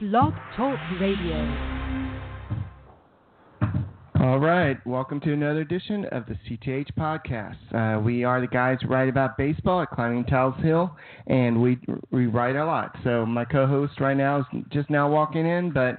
Blog Talk Radio. All right, welcome to another edition of the CTH podcast. Uh, we are the guys who write about baseball at Climbing Tal's Hill, and we we write a lot. So my co-host right now is just now walking in, but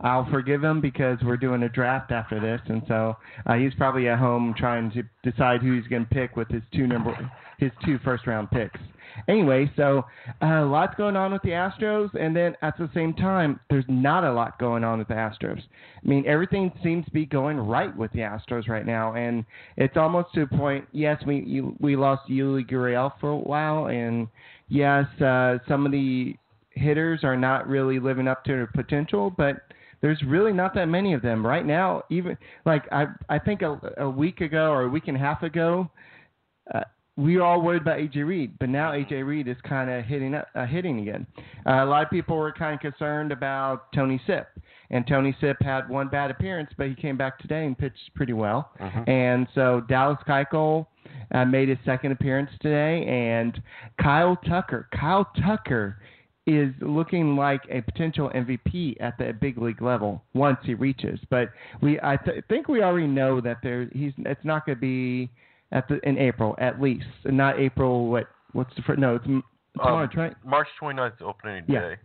I'll forgive him because we're doing a draft after this, and so uh, he's probably at home trying to decide who he's going to pick with his two number his two first round picks. Anyway, so uh, lots going on with the Astros, and then at the same time, there's not a lot going on with the Astros. I mean, everything seems to be going right with the Astros right now, and it's almost to a point. Yes, we you, we lost Yuli Gurriel for a while, and yes, uh, some of the hitters are not really living up to their potential, but there's really not that many of them right now. Even like I I think a, a week ago or a week and a half ago. Uh, we were all worried about AJ Reed, but now AJ Reed is kind of hitting up, uh, hitting again. Uh, a lot of people were kind of concerned about Tony Sipp, and Tony Sipp had one bad appearance, but he came back today and pitched pretty well. Mhm. And so Dallas Keuchel uh, made his second appearance today, and Kyle Tucker. Kyle Tucker is looking like a potential MVP at the big league level once he reaches. But we, I th- think we already know that there he's. It's not going to be at the in April at least, and not April. What what's the fir- no? It's m- tomorrow, Um, right? March 29th is opening Yeah. day.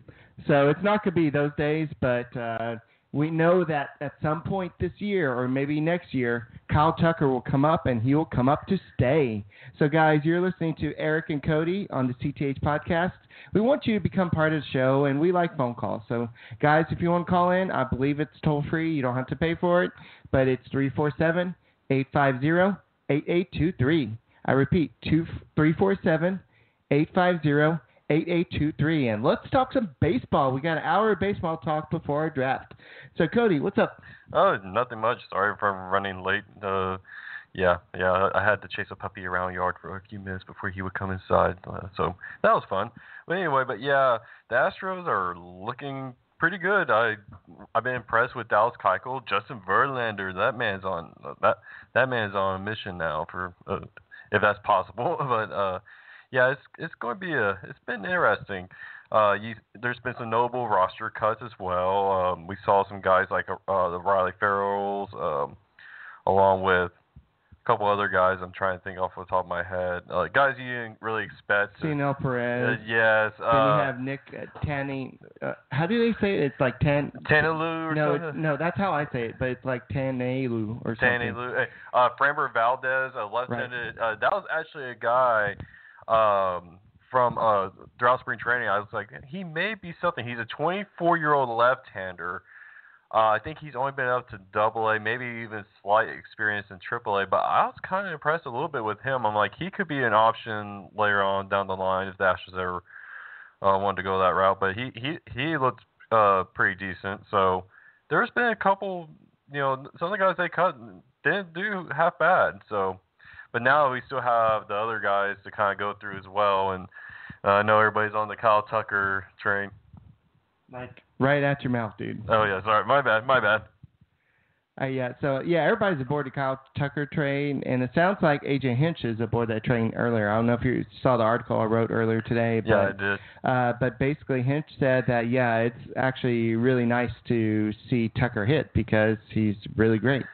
So it's not going to be those days, but uh, we know that at some point this year or maybe next year, Kyle Tucker will come up and he will come up to stay. So, guys, you're listening to Eric and Cody on the CTH podcast. We want you to become part of the show, and we like phone calls. So, guys, if you want to call in, I believe it's toll free. You don't have to pay for it, but it's 347 850 8823. I repeat, 347 850 8823. And let's talk some baseball. We got an hour of baseball talk before our draft. So, Cody, what's up? Oh, nothing much. Sorry for running late. Uh, yeah, yeah. I had to chase a puppy around the yard for a few minutes before he would come inside. Uh, so that was fun. But anyway, but yeah, the Astros are looking pretty good. I I've been impressed with Dallas Keuchel, Justin Verlander. That man's on that that man's on a mission now for uh, if that's possible. But uh, yeah, it's it's going to be a it's been interesting. Uh, you, there's been some notable roster cuts as well. Um, we saw some guys like uh, the Riley Ferrells, um, along with a couple other guys. I'm trying to think off the top of my head. Uh, guys you didn't really expect. Cino uh, Perez. yes. then Uh, you have Nick uh, Tanny. Uh, how do they say it? It's like Tan. Tanalu or No, no, that's how I say it, but it's like Tanalu or something. Danny Lou, uh, Framber Valdez, a left-handed. Uh, that was actually a guy um, from uh, throughout spring training. I was like, he may be something. He's a 24-year-old left-hander. Uh, I think he's only been up to Double A, maybe even slight experience in Triple A. But I was kind of impressed a little bit with him. I'm like, he could be an option later on down the line if the Astros ever uh, wanted to go that route. But he he he looked uh, pretty decent. So there's been a couple you know, some of the guys they cut didn't do half bad. So, but now we still have the other guys to kind of go through as well. And uh, I know everybody's on the Kyle Tucker train. Like right at your mouth, dude. Oh yeah, sorry, my bad, my bad. Uh, yeah, so yeah, everybody's aboard the Kyle Tucker train, and it sounds like AJ Hinch is aboard that train earlier. I don't know if you saw the article I wrote earlier today, but Yeah, I did. Uh, but basically, Hinch said that yeah, it's actually really nice to see Tucker hit because he's really great,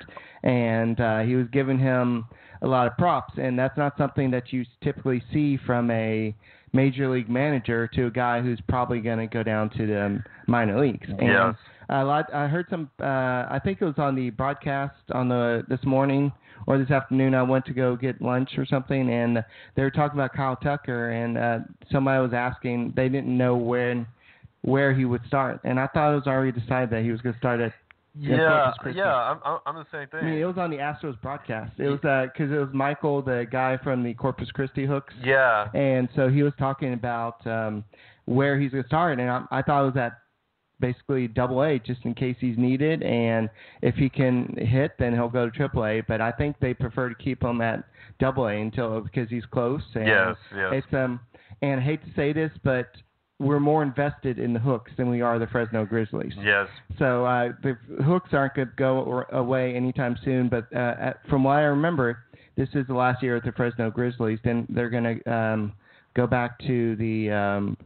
and uh, he was giving him a lot of props, and that's not something that you typically see from a major league manager to a guy who's probably going to go down to the minor leagues. And Yes. a lot. I heard some. Uh, I think it was on the broadcast on the this morning or this afternoon. I went to go get lunch or something, and they were talking about Kyle Tucker, and uh, somebody was asking. They didn't know when where he would start, and I thought it was already decided that he was going to start at. In Yeah, yeah, I'm, I'm I'm the same thing. I mean, it was on the Astros broadcast. It was because it was Michael, the guy from the Corpus Christi Hooks. yeah, And so he was talking about um, where he's going to start, and I, I thought it was at basically Double A, just in case he's needed, and if he can hit, then he'll go to Triple A. But I think they prefer to keep him at Double A until because he's close. And yes, yes. It's um, and I hate to say this, but we're more invested in the Hooks than we are the Fresno Grizzlies. yes. So uh, the Hooks aren't going to go away anytime soon. But uh, at, from what I remember, this is the last year at the Fresno Grizzlies. Then they're going to um, go back to the um,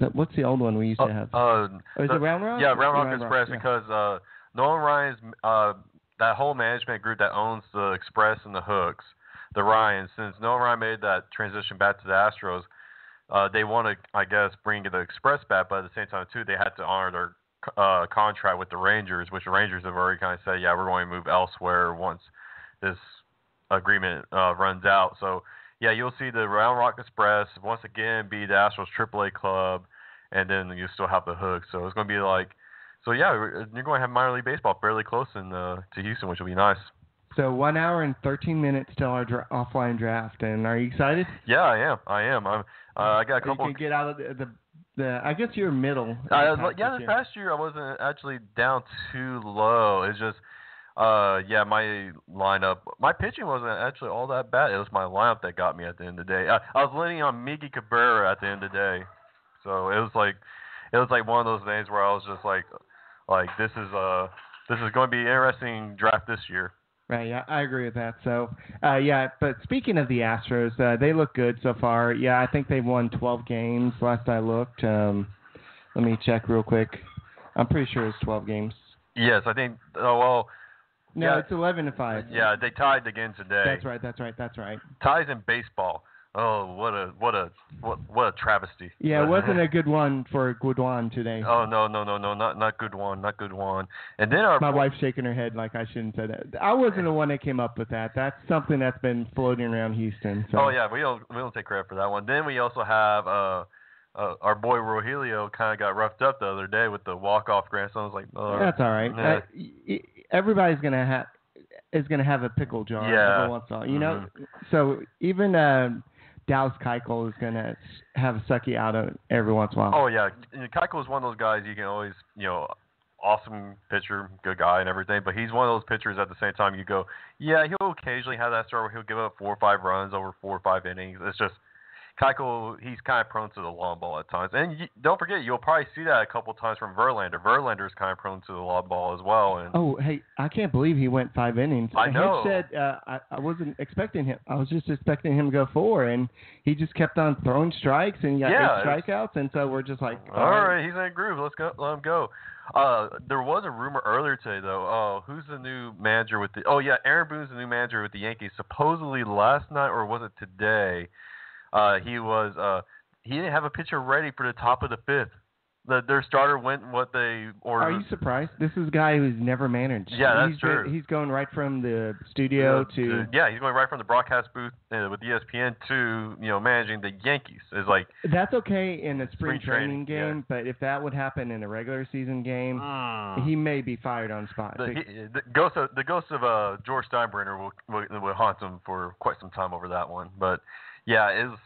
That, what's the old one we used to Uh, have? uh, oh, is the- it Round Rock? Yeah, Round Rock Round Express yeah. because uh, Nolan Ryan's uh, that whole management group that owns the Express and the Hooks, the Ryans. Since Nolan Ryan made that transition back to the Astros, uh, they want to, I guess, bring the Express back, but at the same time too, they had to honor their uh, contract with the Rangers, which the Rangers have already kind of said, yeah, we're going to move elsewhere once this agreement uh, runs out. So yeah, you'll see the Round Rock Express once again be the Astros AAA club, and then you still have the Hooks. So it's going to be like, so yeah, you're going to have minor league baseball fairly close in uh, to Houston, which will be nice. So one hour and 13 minutes till our dra- offline draft. And are you excited? Yeah, I am. I am. I'm. Uh, I got a couple. You can get out of the, the, the I guess you're middle. Uh, yeah, this year. past year I wasn't actually down too low. It's just, uh, yeah, my lineup, my pitching wasn't actually all that bad. It was my lineup that got me at the end of the day. I, I was leaning on Miggy Cabrera at the end of the day, so it was like, it was like one of those days where I was just like, like this is uh, this is going to be an interesting draft this year. Right, yeah, I agree with that. So, uh, yeah, but speaking of the Astros, uh, they look good so far. Yeah, I think they've won 12 games last I looked. Um, let me check real quick. I'm pretty sure it's 12 games. Yes, I think. Oh well, No, Yeah. it's 11 to 5. yeah, they tied again today. That's right, that's right, that's right. Ties in baseball. Oh, what a what a what what a travesty. Yeah, it wasn't a good one for Guduan today. Oh no no no no not not good one not good one. And then our My wife's shaking her head like I shouldn't say that. I wasn't the one that came up with that. That's something that's been floating around Houston. So. oh yeah we don't we don't take credit for that one. Then we also have uh, uh our boy Rogelio kind of got roughed up the other day with the walk off grand slam. I was like oh That's all right. Uh, everybody's gonna have is gonna have a pickle jar Yeah. every once in a while. You know, Mhm. so even uh, Dallas Keuchel is gonna have a sucky out of every once in a while. oh yeah Keiko is one of those guys you can always you know awesome pitcher good guy and everything but he's one of those pitchers at the same time you go yeah he'll occasionally have that start where he'll give up four or five runs over four or five innings it's just Keiko, he's kind of prone to the long ball at times, and you, don't forget you'll probably see that a couple times from Verlander. Verlander is kind of prone to the long ball as well, and Oh, hey, I can't believe he went five innings. I know. said uh, I, I wasn't expecting him. I was just expecting him to go four, and he just kept on throwing strikes, and he got Yeah, eight strikeouts, and so we're just like, All right, he's in a groove. Let's go. Let him go. Uh, there was a rumor earlier today, though. Oh, who's the new manager with the? Oh yeah, Aaron Boone's the new manager with the Yankees. Supposedly last night, or was it today? Uh, he was. Uh, he didn't have a pitcher ready for the top of the fifth. The, their starter went what they ordered. Are you surprised? This is a guy who's never managed. Yeah, that's he's true. Been, he's going right from the studio to. yeah, he's going right from the broadcast booth uh, with ESPN to you know managing the Yankees. Is like That's okay in a spring, Spring training, training, yeah. game, but if that would happen in a regular season game, he may be fired on spot. the, he, the ghost of the ghost of uh, George Steinbrenner will, will will haunt him for quite some time over that one. But yeah, it's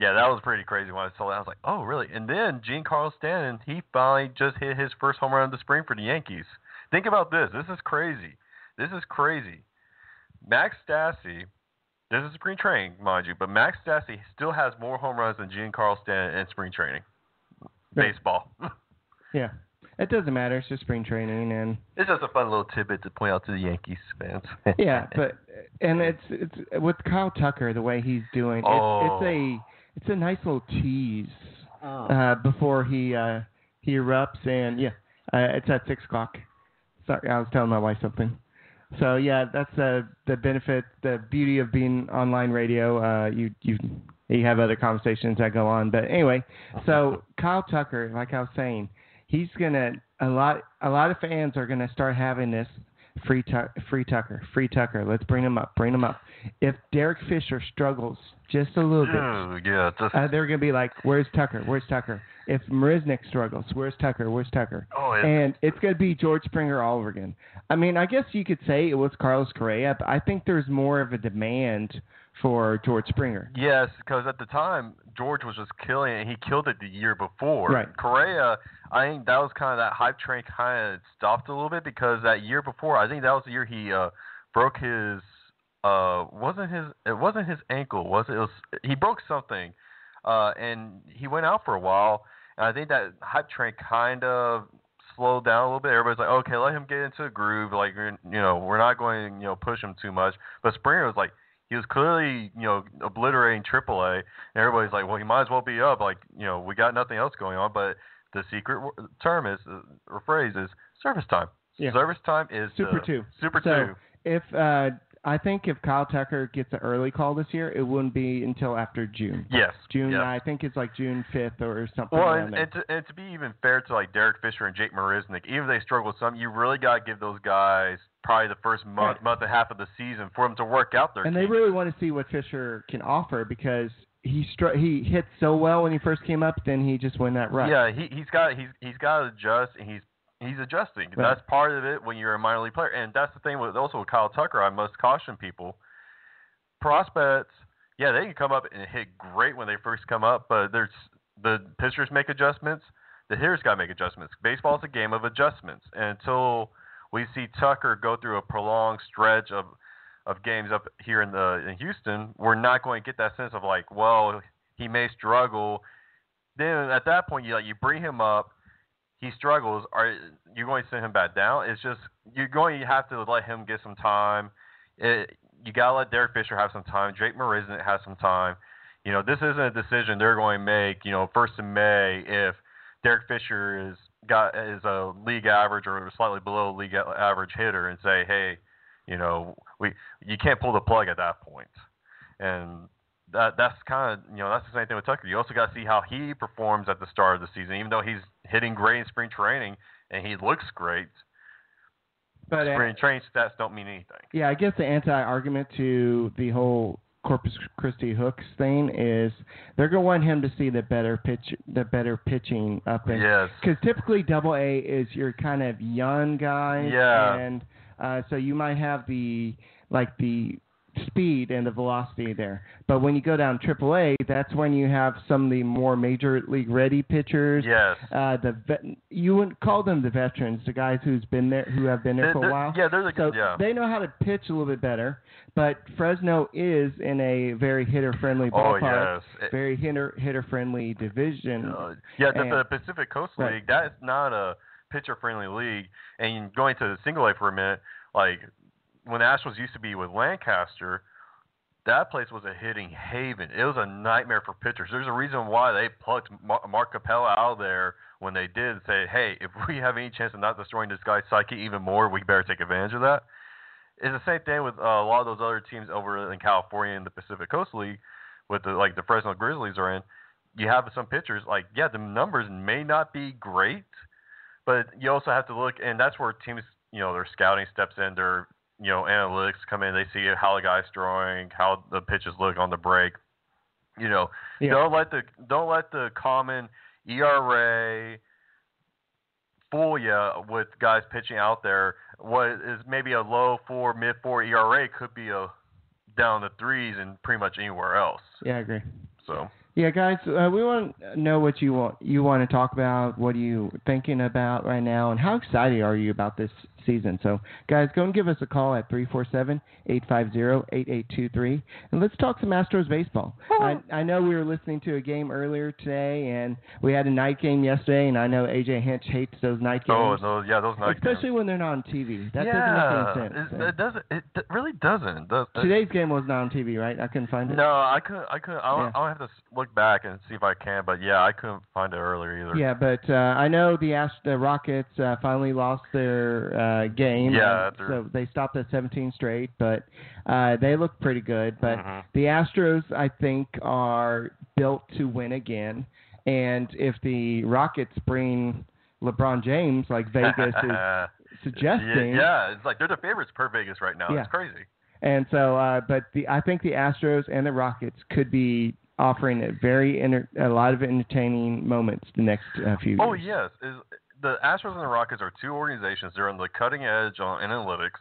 yeah, that was pretty crazy when I saw that. I was like, oh really? And then Giancarlo Stanton, he finally just hit his first home run of the spring for the Yankees. Think about this. This is crazy. This is crazy. Max Stassi. This is spring training, mind you, but Max Stassi still has more home runs than Giancarlo Stanton in spring training. Baseball. yeah, it doesn't matter. It's just spring training, and it's just a fun little tidbit to point out to the Yankees fans. yeah, but and it's it's with Kyle Tucker the way he's doing. Oh. It's, it's a it's a nice little tease uh, before he uh, he erupts, and yeah, uh, it's at six o'clock. Sorry, I was telling my wife something. So yeah, that's uh, the benefit, the beauty of being online radio. Uh, you you you have other conversations that go on, but anyway. So Kyle Tucker, like I was saying, he's gonna a lot a lot of fans are gonna start having this free tu- free Tucker, free Tucker. Let's bring him up, bring him up. If Derek Fisher struggles just a little bit, Oh, yeah, just uh, they're gonna be like, "Where's Tucker? Where's Tucker?" If Marisnick struggles, where's Tucker? Where's Tucker? oh, it's, And it's gonna be George Springer all over again. I mean, I guess you could say it was Carlos Correa, but I think there's more of a demand for George Springer. yes, because at the time George was just killing it. He killed it the year before. Right. Correa, I think that was kind of that hype train kind of stopped a little bit because that year before, I think that was the year he uh broke his uh wasn't his it wasn't his ankle was it, it was he broke something uh and he went out for a while and I think that hype train kind of slowed down a little bit. Everybody's like, okay, let him get into a groove. Like, you know, we're not going to, you know, push him too much. But Springer was like, he was clearly you know obliterating AAA, and everybody's like, well, he might as well be up. Like you know, we got nothing else going on. But the secret term is or phrase is service time. Yeah. Service time is Super uh, two. Super So, two. If uh, I think if Kyle Tucker gets an early call this year, it wouldn't be until after June. Yes. June, yes. I think it's like June 5th or something. Well, around and, and, to, and to be even fair to like Derek Fisher and Jake Marisnick, even if they struggle with some, you really got to give those guys probably the first month, Right. month and a half of the season for him to work out their and they really want to see what Fisher can offer because he str- he hit so well when he first came up, then he just went that rut. Yeah, he he's got he's he's got to adjust, and he's he's adjusting. Right. That's part of it when you're a minor league player, and that's the thing with also with Kyle Tucker. I must caution people: prospects, yeah, they can come up and hit great when they first come up, but there's the pitchers make adjustments, the hitters got to make adjustments. Baseball is a game of adjustments, and until we see Tucker go through a prolonged stretch of of games up here in the in Houston, we're not going to get that sense of like, well, he may struggle. Then at that point, you like you bring him up, he struggles. Are you going to send him back down? It's just you're going to have to let him get some time. It, you gotta let Derek Fisher have some time. Drake Marisnick has some time. You know, this isn't a decision they're going to make. You know, first of May if Derek Fisher is got is a league average or slightly below league average hitter and say, hey, you know, we you can't pull the plug at that point. And that that's kind of you know that's the same thing with Tucker. You also got to see how he performs at the start of the season. Even though he's hitting great in spring training and he looks great, but uh, spring training stats don't mean anything. yeah, I guess the anti-argument to the whole Corpus Christi hooks thing is they're gonna want him to see the better pitch, the better pitching up in Yes. because typically double A is your kind of young guys, Yeah. and uh, so you might have the like the speed and the velocity there. But when you go down triple A, that's when you have some of the more major league ready pitchers. Yes. Uh, the vet, you wouldn't call them the veterans, the guys who's been there, who have been there They're- for a while. Yeah, they're the So yeah. they know how to pitch a little bit better. But Fresno is in a very hitter friendly ballpark, oh ballpark, yes. Very hitter hitter friendly division. Uh, yeah, the, And- the Pacific Coast Right. League, that is not a pitcher friendly league. And going to the single A for a minute, like when Astros used to be with Lancaster, that place was a hitting haven. It was a nightmare for pitchers. There's a reason why they plucked Mar- Mark Capella out of there when they did and say, hey, if we have any chance of not destroying this guy's psyche even more, we better take advantage of that. It's the same thing with uh, a lot of those other teams over in California in the Pacific Coast League, with the like the Fresno Grizzlies are in. You have some pitchers like yeah, the numbers may not be great, but you also have to look, and that's where teams you know their scouting steps in, their you know analytics come in. They see how the guy's throwing, how the pitches look on the break. You know, Yeah. don't let the don't let the common ERA fool you with guys pitching out there. What is maybe a low four, mid four ERA could be a down the threes and pretty much anywhere else. Yeah, I agree. So Yeah, guys, uh, we want to know what you want you want to talk about. What are you thinking about right now, and how excited are you about this season? So, guys, go and give us a call at 347-850-8823, and let's talk some Astros baseball. I, I know we were listening to a game earlier today, and we had a night game yesterday, and I know AJ Hinch hates those night oh, games, those yeah, those night especially games. when they're not on TV. That yeah, doesn't make any sense. It, it doesn't. It really doesn't. Does, Today's game was not on TV, right? I couldn't find it. No, I couldn't. I couldn't. I'll, Yeah. I'll have to look back and see if I can. But yeah, I couldn't find it earlier either. Yeah, but uh, I know the Ast- the Rockets uh, finally lost their uh, game. Yeah, uh, so they stopped at 17 straight, but uh, they look pretty good. But Mhm. the Astros, I think, are built to win again. And if the Rockets bring LeBron James, like Vegas is suggesting, Yeah, it's like they're the favorites per Vegas right now. Yeah. It's crazy. and so, uh, but the I think the Astros and the Rockets could be offering a very enter- a lot of entertaining moments the next uh, few Oh years. yes, is the Astros and the Rockets are two organizations. They're on the cutting edge on analytics.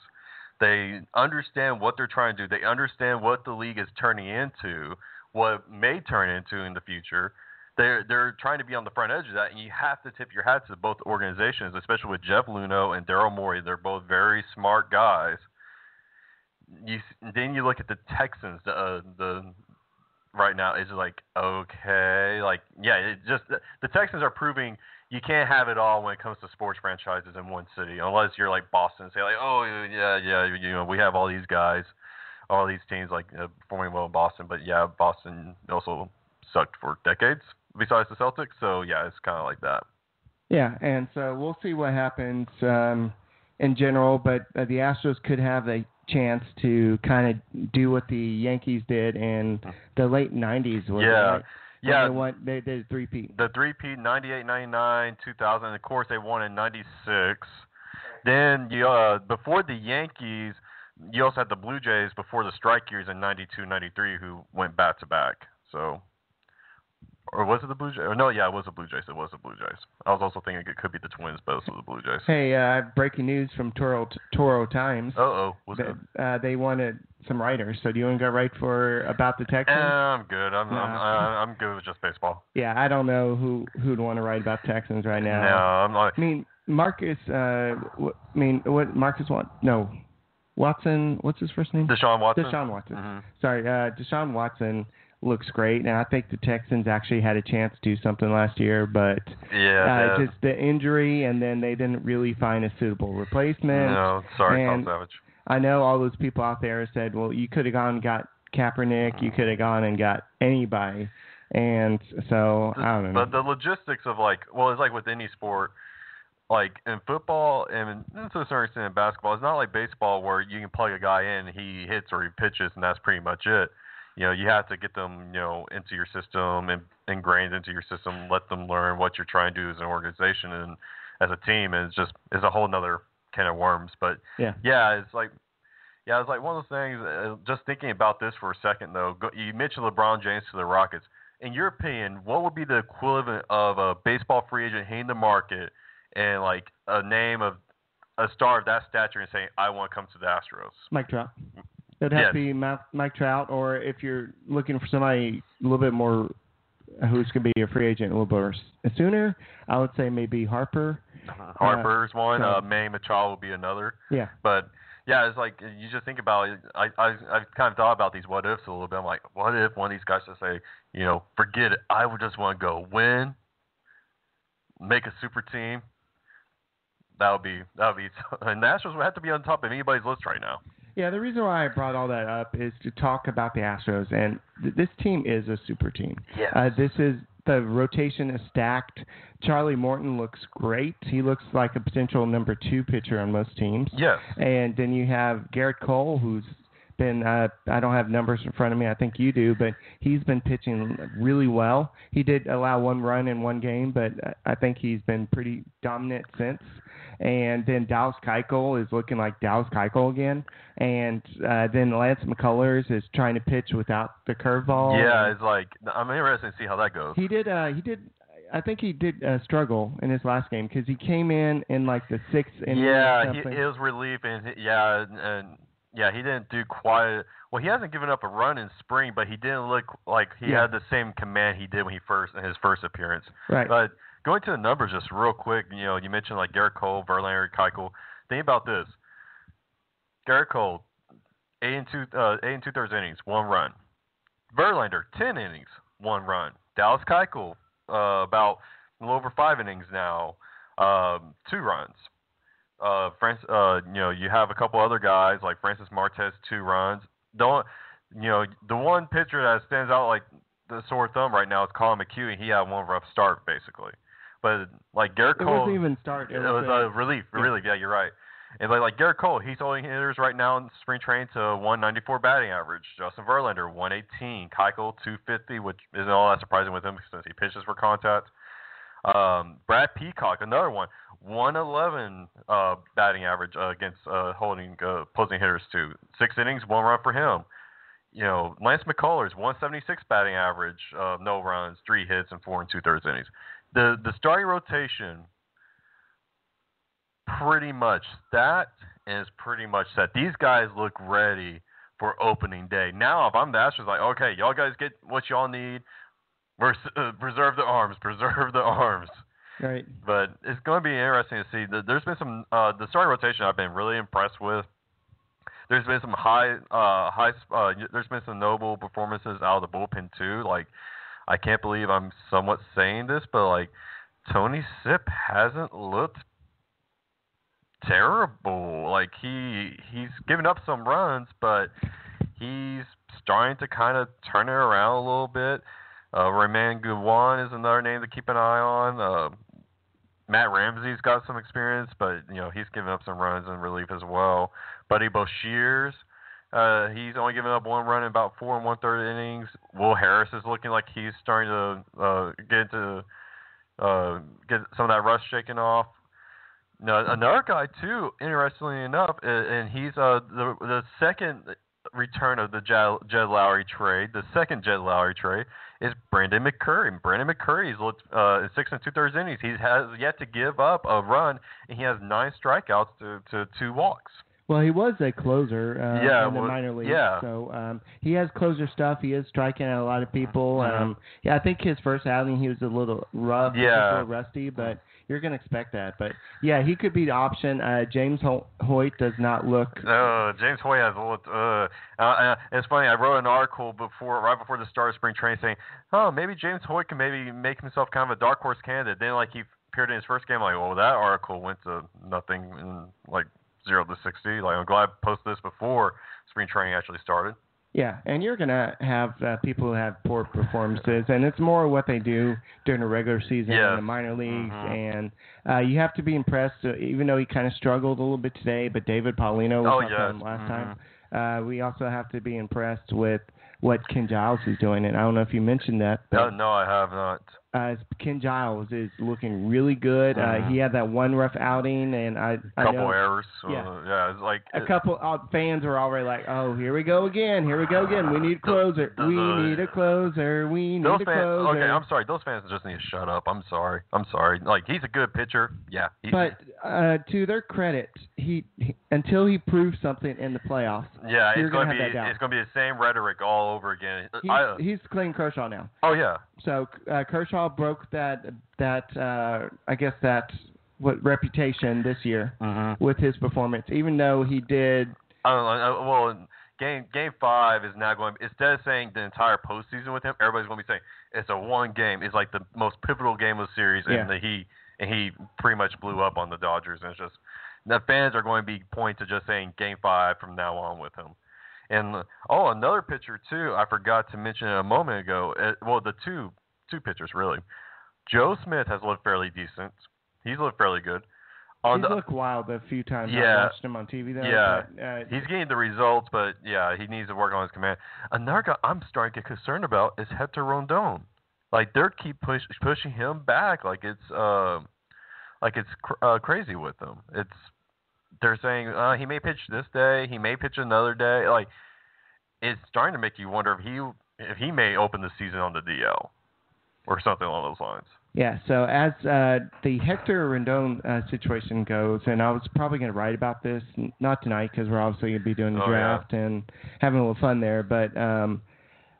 They understand what they're trying to do. They understand what the league is turning into, what may turn into in the future. They're they're trying to be on the front edge of that, and you have to tip your hat to both organizations, especially with Jeff Luhnow and Daryl Morey. They're both very smart guys. You then you look at the Texans, the uh, the right now is like okay, like yeah, it just the, Texans are proving you can't have it all when it comes to sports franchises in one city, unless you're like Boston and say like, oh yeah, yeah, you know, we have all these guys. all these teams like uh, performing well in Boston. But yeah, Boston also sucked for decades besides the Celtics. So yeah, it's kind of like that. Yeah, and so we'll see what happens um, in general. But uh, the Astros could have a chance to kind of do what the Yankees did in the late '90s. Was Yeah. it? Yeah, they, won, they did a three-peat. the three P 98, 99, 2000. And of course, they won in '96. Then you uh, before the Yankees, you also had the Blue Jays before the strike years in '92, '93, who went back to back. So, or was it the Blue Jays? Or no, yeah, it was the Blue Jays. It was the Blue Jays. I was also thinking it could be the Twins, but it was the Blue Jays. Hey, uh, breaking news from Toro Toro Times. Uh oh, it? that, uh, they wanted some writers. So do you want to go write for about the Eh, Texans? I'm good. I'm I'm, uh, I'm good with just baseball. yeah, I don't know who who'd want to write about Texans right now. No, I'm not. I mean, Marcus. Uh, I mean, what Marcus want? No, Watson. What's his first name? Deshaun Watson. Deshaun Watson. Mhm. Sorry, uh, Deshaun Watson looks great, and I think the Texans actually had a chance to do something last year, but Yeah. uh, just the injury, and then they didn't really find a suitable replacement. no, sorry, Tom and- Savage. I know all those people out there said, well, you could have gone and got Kaepernick, you could have gone and got anybody, and so I don't know. But the logistics of like, well, it's like with any sport, like in football and to a certain extent in basketball, it's not like baseball where you can plug a guy in, he hits or he pitches, and that's pretty much it. You know, you have to get them, you know, into your system and ingrained into your system, let them learn what you're trying to do as an organization and as a team, and it's just it's a whole nother can of worms. But Yeah. yeah, it's like. Yeah, it's like one of those things. Uh, just thinking about this for a second, though, go, you mentioned LeBron James to the Rockets in your opinion, what would be the equivalent of a baseball free agent hitting the market and like a name of a star of that stature and saying, "I want to come to the Astros"? Mike Trout. It'd have Yes. to be Mike Trout, or if you're looking for somebody a little bit more uh, who's going to be a free agent a little bit sooner, I would say maybe Harper. Harper's one, so- uh, Manny Machado will be another. Yeah. But yeah, it's like you just think about it. I I I've kind of thought about these what ifs a little bit. I'm like, what if one of these guys just say, you know, forget it. I would just want to go win, make a super team. That would be that would be. And Astros would have to be on top of anybody's list right now. Yeah, the reason why I brought all that up is to talk about the Astros, and th- this team is a super team. Yes. Uh, this is the rotation is stacked. Charlie Morton looks great. He looks like a potential number two pitcher on most teams. Yes. And then you have Gerrit Cole, who's been uh, I don't have numbers in front of me. I think you do, but he's been pitching really well. He did allow one run in one game, but I think he's been pretty dominant since. And then Dallas Keuchel is looking like Dallas Keuchel again. And uh, then Lance McCullers is trying to pitch without the curveball. Yeah, it's like I'm interested to see how that goes. He did. Uh, he did. I think he did uh, struggle in his last game because he came in in like the sixth inning. yeah, he, was relief, and he- yeah, and, and yeah, he didn't do quite. Well, he hasn't given up a run in spring, but he didn't look like he Yeah. had the same command he did when he first in his first appearance. right. But going to the numbers just real quick, you know, you mentioned like Gerrit Cole, Verlander, Keuchel. Think about this: Gerrit Cole, eight and two, uh, eight and two thirds innings, one run. Verlander, ten innings, one run. Dallas Keuchel, uh, about a little over five innings now, um, two runs. Uh, France, uh, you know, you have a couple other guys like Francis Martes, two runs. Don't, you know, the one pitcher that stands out like the sore thumb right now is Collin McHugh, and he had one rough start basically. But like Gerrit Cole, it wasn't even start. it was a relief, yeah. relief. Yeah, you're right. And like, like Gerrit Cole, he's holding hitters right now in spring training to 194 batting average. Justin Verlander 118, Keuchel 250, which isn't all that surprising with him since he pitches for contact. Um, Brad Peacock, another one, 111 uh, batting average uh, against uh, holding uh, opposing hitters to six innings, one run for him. You know, Lance McCullers 176 batting average, uh, no runs, three hits, and four and two thirds innings. The the starting rotation pretty much that is pretty much set. These guys look ready for opening day. Now, if I'm the Astros, like, okay, y'all guys get what y'all need. Res- uh, preserve the arms, preserve the arms. Right. But it's going to be interesting to see. The- There's been some uh, the starting rotation I've been really impressed with. There's been some high, uh, high. Uh, there's been some noble performances out of the bullpen too. Like, I can't believe I'm somewhat saying this, but like, Tony Sipp hasn't looked terrible. Like he he's given up some runs, but he's starting to kind of turn it around a little bit. Uh, Reymin Guduan is another name to keep an eye on. Uh, Matt Ramsey's got some experience, but you know he's given up some runs in relief as well. Buddy Boshers, uh, he's only given up one run in about four and one third innings. Will Harris is looking like he's starting to uh, get into uh, get some of that rust shaken off. Now, another guy too, interestingly enough, and he's uh, the the second return of the Jed, Lowrie trade, the second Jed Lowrie trade, is Brendan McCurry. Brendan McCurry's looked uh, in six and two thirds innings. He has yet to give up a run, and he has nine strikeouts to, to two walks. Well, he was a closer uh, yeah, in the well, minor league. yeah. So um, he has closer stuff. He is striking out a lot of people. Mhm. Um, yeah, I think his first outing he was a little rough, Yeah. a little rusty, but you're going to expect that. But yeah, he could be the option. Uh, James Ho- Hoyt does not look. Uh, James Hoyt has looked. Uh, uh, uh, it's funny. I wrote an article before, right before the start of spring training, saying, "Oh, maybe James Hoyt can maybe make himself kind of a dark horse candidate." Then, like he appeared in his first game, like, well, that article went to nothing in like zero to sixty. Like, I'm glad I posted this before spring training actually started. Yeah, and you're going to have uh, people who have poor performances, and it's more what they do during the regular season Yes. in the minor leagues. Mhm. And uh, you have to be impressed, uh, even though he kind of struggled a little bit today. But David Paulino was Oh, yes. him last Mhm. time. Uh, we also have to be impressed with what Ken Giles is doing, and I don't know if you mentioned that, No, but no, I have not. Uh, Ken Giles is looking really good. Uh, Mhm. he had that one rough outing, and I, I couple know errors. Yeah. Uh, yeah, it's like a couple uh, fans are already like, "Oh, here we go again! Here we go again! We need a closer! We need a closer! We need Those a fans, closer!" okay, I'm sorry. Those fans just need to shut up. I'm sorry. I'm sorry. Like he's a good pitcher. Yeah. He, But uh, to their credit, he, he until he proves something in the playoffs, yeah, it's gonna going to be it's going to be the same rhetoric all over again. he's, I, he's Clayton Kershaw now. oh yeah. So uh, Kershaw broke that that uh, I guess that what reputation this year Mm-hmm. with his performance, even though he did. I uh, Well, game game five is now going. Instead of saying the entire postseason with him, everybody's going to be saying it's a one game. It's like the most pivotal game of the series, Yeah. and the, he and he pretty much blew up on the Dodgers. And it's just the fans are going to be pointing to just saying game five from now on with him. And uh, oh, another pitcher too. I forgot to mention a moment ago. Uh, well, the two two pitchers really. Joe Smith has looked fairly decent. He's looked fairly good. On He's the, looked wild a few times. I Yeah. watched him on TV though. Yeah. but, uh, He's getting the results, but yeah, he needs to work on his command. Another guy I'm starting to get concerned about is Hector Rondon. Like they're keep push, pushing him back, like it's uh, like it's cr- uh, crazy with them. It's they're saying uh, he may pitch this day, he may pitch another day. Like it's starting to make you wonder if he if he may open the season on the DL or something along those lines. Yeah, so as uh, the Hector Rondon uh, situation goes, and I was probably going to write about this, n- not tonight because we're obviously going to be doing the Oh, yeah. draft and having a little fun there, but um,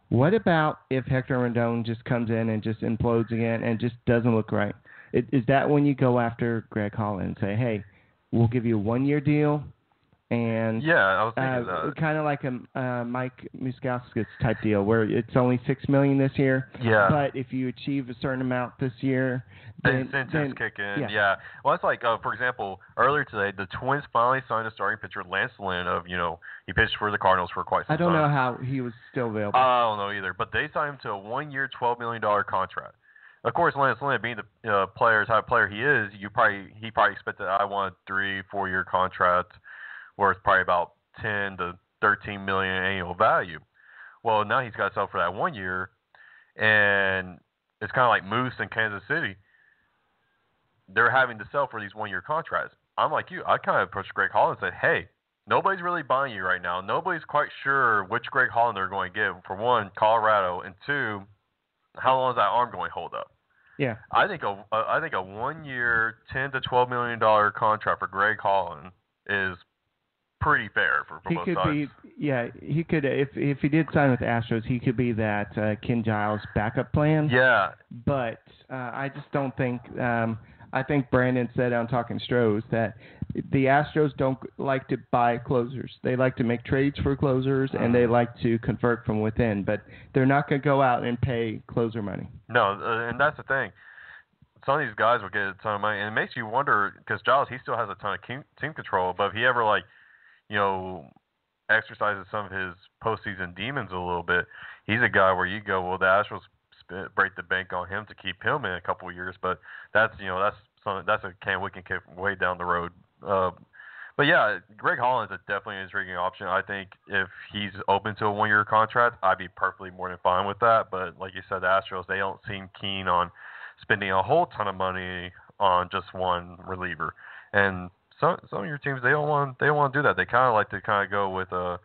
what about if Hector Rondon just comes in and just implodes again and just doesn't look right? Is, is that when you go after Greg Holland and say, hey, we'll give you a one year deal and Yeah, I was thinking uh, kind of like a uh, Mike Moustakas type deal where it's only six million this year, Yeah. but if you achieve a certain amount this year, The incentives then kick in. yeah. Yeah. Well, it's like, uh, for example, earlier today, the Twins finally signed a starting pitcher, Lance Lynn. Of you know, he pitched for the Cardinals for quite some time. I don't time. know how he was still available. I don't know either, but they signed him to a one-year, twelve million dollar contract. Of course, Lance Lynn, being the uh, player type player he is, you probably he probably expected I want a three, four-year contract worth probably about ten to thirteen million annual value. Well, now he's got to sell for that one year, and it's kind of like Moose in Kansas City. They're having to sell for these one-year contracts. I'm like you. I kind of approached Greg Holland and said, "Hey, nobody's really buying you right now. Nobody's quite sure which Greg Holland they're going to get. For one, Colorado, and two, how long is that arm going to hold up? yeah, I think a I think a one year, ten to twelve million dollar contract for Greg Holland is pretty fair for, for he both could sides. be. Yeah, he could if if he did sign with Astros, he could be that uh, Ken Giles backup plan. yeah, but uh, I just don't think. Um, I think Brandon said on Talking Stros that the Astros don't like to buy closers. They like to make trades for closers, and they like to convert from within. But they're not going to go out and pay closer money. no, uh, and that's the thing. Some of these guys will get a ton of money, and it makes you wonder because Giles he still has a ton of team control. But if he ever like, you know, exercises some of his postseason demons a little bit, he's a guy where you go, well, the Astros spit, break the bank on him to keep him in a couple of years, but that's you know that's something that's a can we can kick way down the road. Uh, but yeah, Greg Holland is definitely an intriguing option. I think if he's open to a one-year contract, I'd be perfectly more than fine with that. But like you said, the Astros they don't seem keen on spending a whole ton of money on just one reliever. And some some of your teams they don't want they don't want to do that. They kind of like to kind of go with a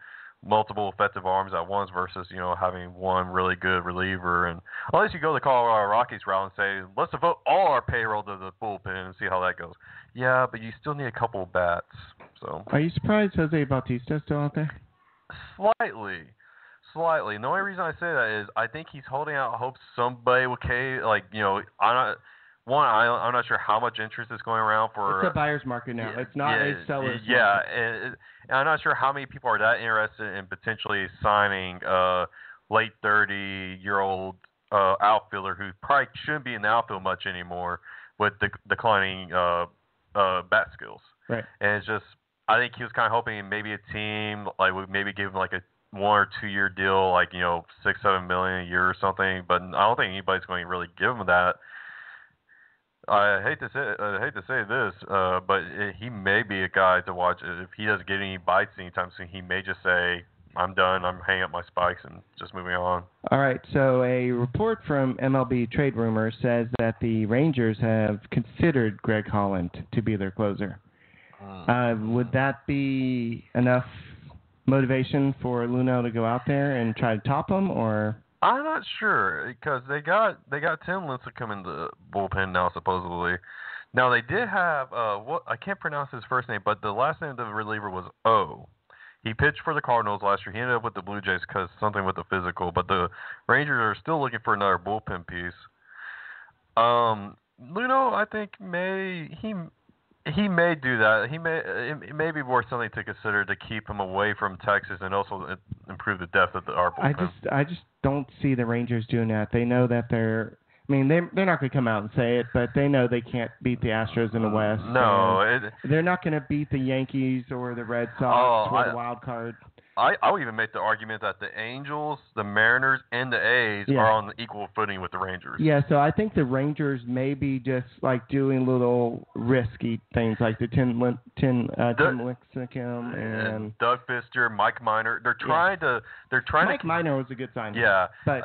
multiple effective arms at once versus you know having one really good reliever. And unless you go the Colorado Rockies route and say let's devote all our payroll to the bullpen and see how that goes. Yeah, but you still need a couple of bats. So Are you surprised Jose Bautista still out there? slightly, slightly. The only reason I say that is I think he's holding out hope somebody will K like you know I'm not one I I'm not sure how much interest is going around for It's a buyer's market now. yeah, it's not yeah, a seller's Yeah, market. and, and I'm not sure how many people are that interested in potentially signing a late 30 year old uh, outfielder who probably shouldn't be in the outfield much anymore with de- declining uh, uh, bat skills. Right. And it's just I think he was kind of hoping maybe a team like would maybe give him like a one or two year deal, like you know six seven million a year or something. But I don't think anybody's going to really give him that. I hate to say I hate to say this, uh, but it, he may be a guy to watch. If he doesn't get any bites anytime soon, he may just say, "I'm done. I'm hanging up my spikes and just moving on." All right. So a report from MLB Trade Rumors says that the Rangers have considered Greg Holland to be their closer. Uh, would that be enough motivation for Luhnow to go out there and try to top him, or I'm not sure because they got they got Tim Lincecum in the bullpen now supposedly. Now they did have uh what I can't pronounce his first name, but the last name of the reliever was O. He pitched for the Cardinals last year. He ended up with the Blue Jays because something with the physical, but the Rangers are still looking for another bullpen piece. Um, Luhnow, I think may he he may do that. He may it, it may be worth something to consider to keep him away from Texas and also improve the depth of the our bullpen. I just I just don't see the Rangers doing that. They know that they're. I mean, they they're not going to come out and say it, but they know they can't beat the Astros in the West. No, it, they're not going to beat the Yankees or the Red Sox Oh, for I- the wild card. I I would even make the argument that the Angels, the Mariners, and the A's Yeah. are on equal footing with the Rangers. Yeah, so I think the Rangers may be just like doing little risky things, like the Tim Lin- Tim uh, The- Tim Lincecum and And Doug Fister, Mike Minor, they're trying to they're trying to Mike to Minor was a good sign. yeah. but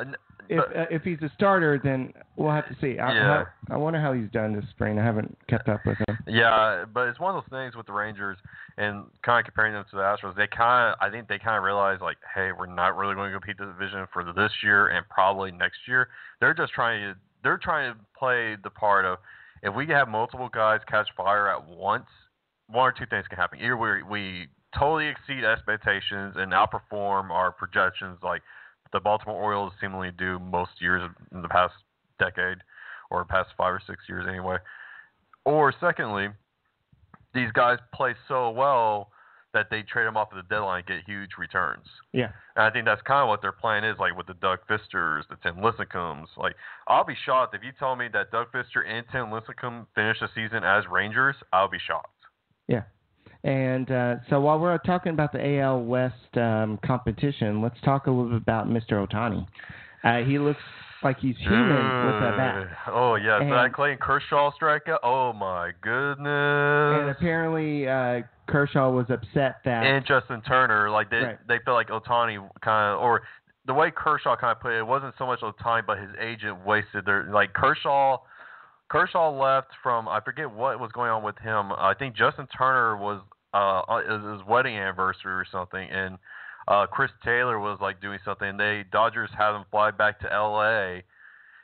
if uh, if he's a starter, then we'll have to see. I, Yeah. I, I wonder how he's done this spring. I haven't kept up with him. Yeah, but it's one of those things with the Rangers and kind of comparing them to the Astros. They kind of, I think they kind of realize like, hey, we're not really going to compete the division for this year and probably next year. They're just trying to, they're trying to play the part of if we have multiple guys catch fire at once, one or two things can happen. Either we we totally exceed expectations and outperform our projections, like the Baltimore Orioles seemingly do most years in the past decade or past five or six years anyway. Or secondly, these guys play so well that they trade them off at the deadline and get huge returns. Yeah. And I think that's kind of what their plan is, like with the Doug Fisters, the Tim Lincecums. Like, I'll be shocked if you tell me that Doug Fister and Tim Lincecum finish the season as Rangers. I'll be shocked. Yeah. And uh, so while we're talking about the AL West um, competition, let's talk a little bit about Mr. Ohtani. Uh, he looks like he's human with that bat. Oh yes, And- that Clayton Kershaw strikeout. Oh my goodness. And apparently, uh, Kershaw was upset that. and Justin Turner, like they Right. they feel like Ohtani kind of or the way Kershaw kind of put it, it wasn't so much Ohtani, but his agent wasted their like Kershaw. Kershaw left from I forget what was going on with him. I think Justin Turner was uh his- wedding anniversary or something, and uh Chris Taylor was like doing something. They Dodgers had him fly back to L.A.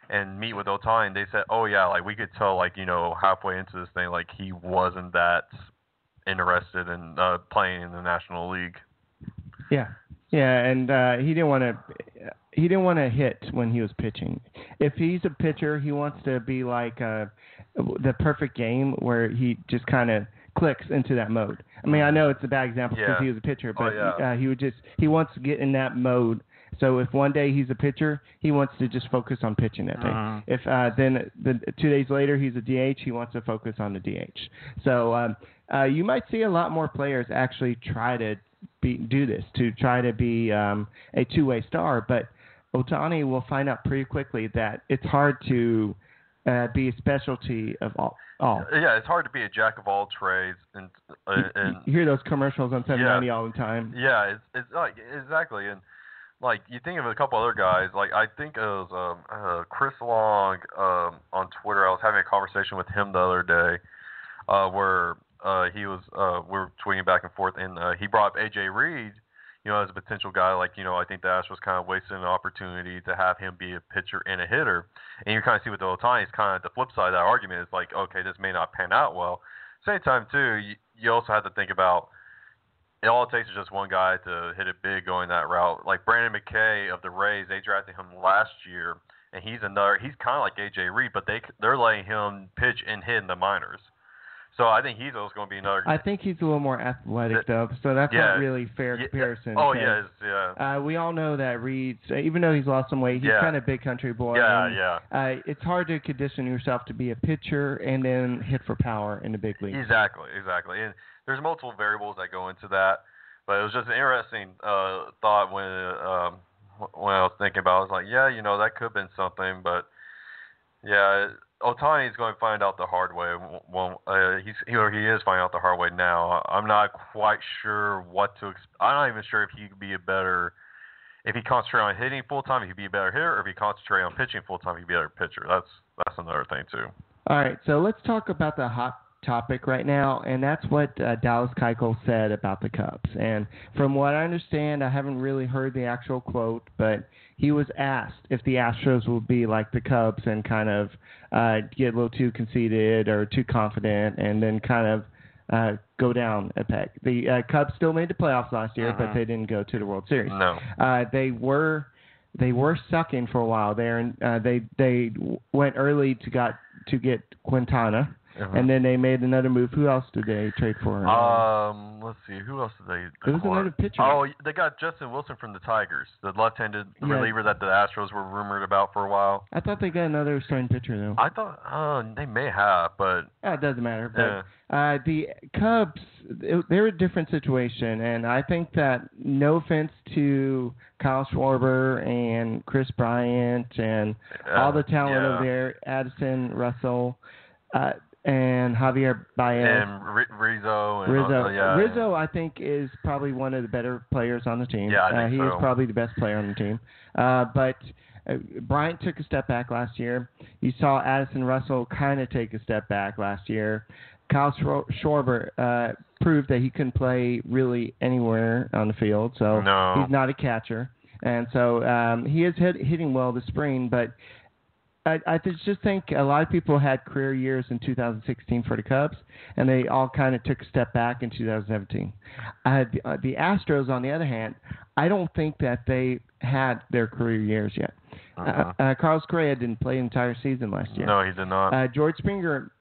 and meet with Ohtani. And they said, oh yeah, like we could tell like you know halfway into this thing like he wasn't that interested in uh playing in the National League. Yeah, yeah, and uh, he didn't want to. He didn't want to hit when he was pitching. If he's a pitcher, he wants to be like uh, the perfect game where he just kind of clicks into that mode. I mean, I know it's a bad example because Yeah. he was a pitcher, Oh, but yeah. uh, he would just he wants to get in that mode. So if one day he's a pitcher, he wants to just focus on pitching that day. Mhm. If uh, then the two days later he's a DH, he wants to focus on the DH. So um, uh, you might see a lot more players actually try to be do this to try to be um, a two-way star. But Ohtani will find out pretty quickly that it's hard to uh, be a specialty of all. all. Yeah, it's hard to be a jack of all trades, and uh, and you hear those commercials on 790 Yeah. all the time. Yeah, it's it's like exactly, and like you think of a couple other guys. Like I think it was um, uh, Chris Long um, on Twitter. I was having a conversation with him the other day, uh, where uh, he was uh, we were tweeting back and forth, and uh, he brought up AJ Reed, you know, as a potential guy. Like you know, I think the Astros kind of wasted an opportunity to have him be a pitcher and a hitter, and you kind of see with the Ohtani, it's kind of the flip side of that argument. Is like, okay, this may not pan out well. Same time too, you, you also have to think about it all it takes is just one guy to hit it big going that route. Like Brendan McKay of the Rays, they drafted him last year, and he's another. He's kind of like AJ Reed, but they they're letting him pitch and hit in the minors. So I think he's also going to be another. I think he's a little more athletic though, so that's Yeah. not really fair Yeah, comparison. oh yes, yeah, Uh, we all know that Reed, even though he's lost some weight, he's Yeah. kind of big country boy. yeah, and, yeah. Uh, it's hard to condition yourself to be a pitcher and then hit for power in the big leagues. Exactly, exactly. And there's multiple variables that go into that, but it was just an interesting uh, thought when um, when I was thinking about. it. I was like, yeah, you know, that could have been something, but yeah, Ohtani's going to find out the hard way. Well, uh, he's he, or he is finding out the hard way now. I'm not quite sure what to. I'm not even sure if he could be a better. If he concentrate on hitting full time, he could be a better hitter. Or if he concentrate on pitching full time, he could be a better pitcher. That's that's another thing too. All right, so let's talk about the hot topic right now, and that's what uh, Dallas Keuchel said about the Cubs. And from what I understand, I haven't really heard the actual quote, but he was asked if the Astros would be like the Cubs and kind of uh, get a little too conceited or too confident, and then kind of uh, go down a peg. The uh, Cubs still made the playoffs last year, but Mhm. they didn't go to the World Series. No. Uh, they were they were sucking for a while there, and uh, they they went early to got to get Quintana, Uh-huh. and then they made another move. Who else did they trade for? Um, let's see. Who else did they? There was another pitcher. Oh, they got Justin Wilson from the Tigers, the left-handed Yeah. reliever that the Astros were rumored about for a while. I thought they got another starting pitcher though. I thought, uh, they may have, but Oh, it doesn't matter. But yeah, uh, the Cubs, they're a different situation, and I think that no offense to Kyle Schwarber and Kris Bryant and all the talent yeah. over there, Addison, Russell, uh, and Javier Baez. and R- Rizzo and Rizzo. uh, yeah, Rizzo, I think, is probably one of the better players on the team. Yeah, I uh, he is probably the best player on the team. Uh, but uh, Bryant took a step back last year. You saw Addison Russell kind of take a step back last year. Kyle Schwar- Schwarber uh, proved that he can play really anywhere on the field, so No. he's not a catcher. And so um, he is hit, hitting well this spring, but I, I just think a lot of people had career years in 2016 for the Cubs, and they all kind of took a step back in 2017. Uh, the, uh, the Astros, on the other hand, I don't think that they had their career years yet. Uh-huh. Uh, uh, Carlos Correa didn't play an entire season last year. No, he did not. Uh, George Springer,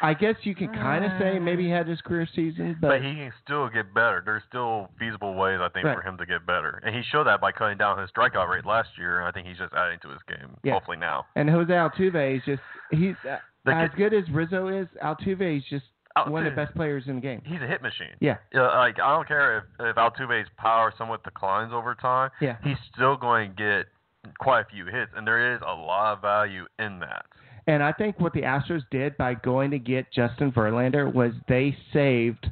I guess you can kind of say maybe he had his career season, but, but he can still get better. There's still feasible ways, I think, Right. for him to get better, and he showed that by cutting down his strikeout rate last year. And I think he's just adding to his game. Yeah. Hopefully now. and Jose Altuve is just he's uh, The as good as Rizzo is. Altuve is just one of the best players in the game. He's a hit machine. Yeah, Yeah, like I don't care if if Altuve's power somewhat declines over time. yeah. He's still going to get quite a few hits, and there is a lot of value in that. And I think what the Astros did by going to get Justin Verlander was they saved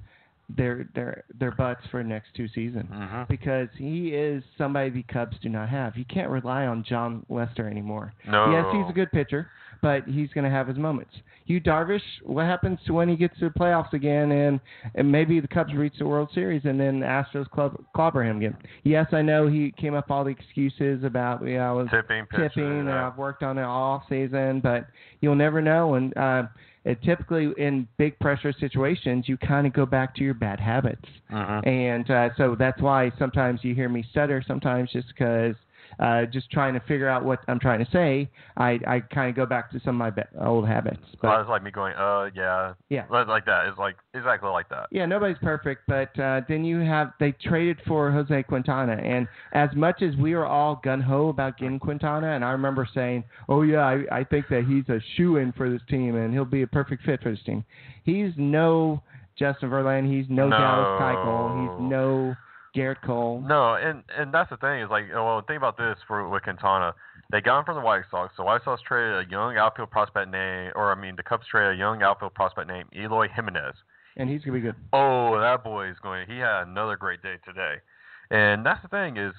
their their their butts for the next two seasons Mm-hmm. because he is somebody the Cubs do not have. You can't rely on Jon Lester anymore. No. Yes, he's a good pitcher, but he's going to have his moments. Yu Darvish, what happens to when he gets to the playoffs again and, and maybe the Cubs reach the World Series and then the Astros club, clobber him again? Yes, I know he came up all the excuses about yeah, I was Tipping, tipping, and yeah. I've worked on it all season, but you'll never know. And uh, it typically in big pressure situations, you kind of go back to your bad habits, Mhm. and uh, so that's why sometimes you hear me stutter. Sometimes just because. Uh, just trying to figure out what I'm trying to say, I, I kind of go back to some of my be- old habits. But Well, it's like me going, uh, yeah, Yeah. like like that. It's like exactly like that. Yeah, nobody's perfect, but uh, then you have they traded for Jose Quintana, and as much as we were all gun ho about getting Quintana, and I remember saying, "Oh yeah, I, I think that he's a shoe in for this team, and he'll be a perfect fit for this team." He's no Justin Verlander. He's no, No. Dallas Keuchel. He's no Gerrit Cole. No, and and that's the thing is like, well, think about this for with Quintana. They got him from the White Sox. The White Sox traded a young outfield prospect name, or I mean, the Cubs traded a young outfield prospect named Eloy Jimenez. And he's gonna be good. Oh, that boy is going. He had another great day today, and that's the thing is,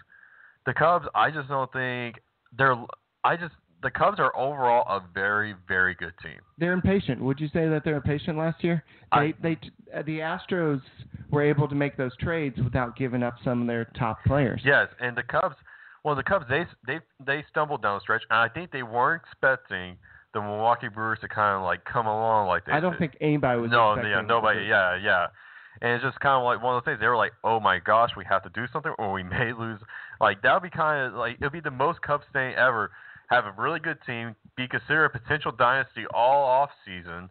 the Cubs. I just don't think they're. I just the Cubs are overall a very very good team. They're impatient. Would you say that they're impatient last year? They I- they the Astros were able to make those trades without giving up some of their top players. Yes, and the Cubs. Well, the Cubs they they they stumbled down the stretch, and I think they weren't expecting the Milwaukee Brewers to kind of like come along like they. I don't did. think anybody was. no, yeah, nobody, yeah, yeah. And it's just kind of like one of those things. They were like, "Oh my gosh, we have to do something, or we may lose." Like that would be kind of like it would be the most Cubs thing ever. Have a really good team, be considered a potential dynasty all off season,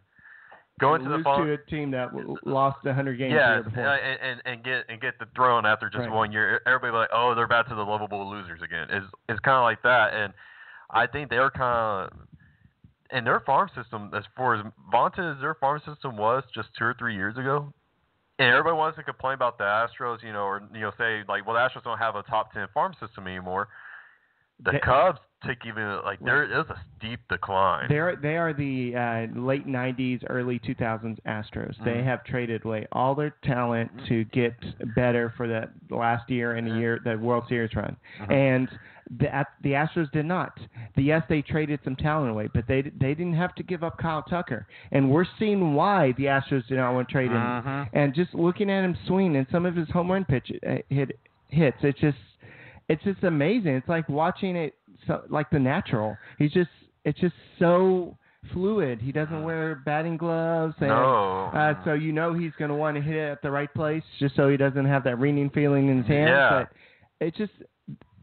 go into the lose final, to a team that w- lost 100 games yeah, the year before. and, and and get and get the throne after just Right. one year. Everybody like, oh, they're back to the lovable losers again. Is is kind of like that, and I think they're kind of. And their farm system, as far as vaunted as their farm system was just two or three years ago, and everybody wants to complain about the Astros, you know, or you know, say like, well, the Astros don't have a top ten farm system anymore. The They- Cubs take even like there is a steep decline. They're they are the uh, late '90s, early 2000s Astros. They Mhm. have traded away all their talent Mhm. to get better for the last year and the Mhm. year the World Series run, Mhm. and the the Astros did not. The, yes, they traded some talent away, but they they didn't have to give up Kyle Tucker, and we're seeing why the Astros did not want to trade him. Mhm. And just looking at him swing and some of his home run pitch uh, hit hits, it's just it's just amazing. It's like watching it so, like the natural. He's just it's just so fluid. He doesn't wear batting gloves, and No. uh, so you know he's going to want to hit it at the right place, just so he doesn't have that ringing feeling in his hand. Yeah. But it just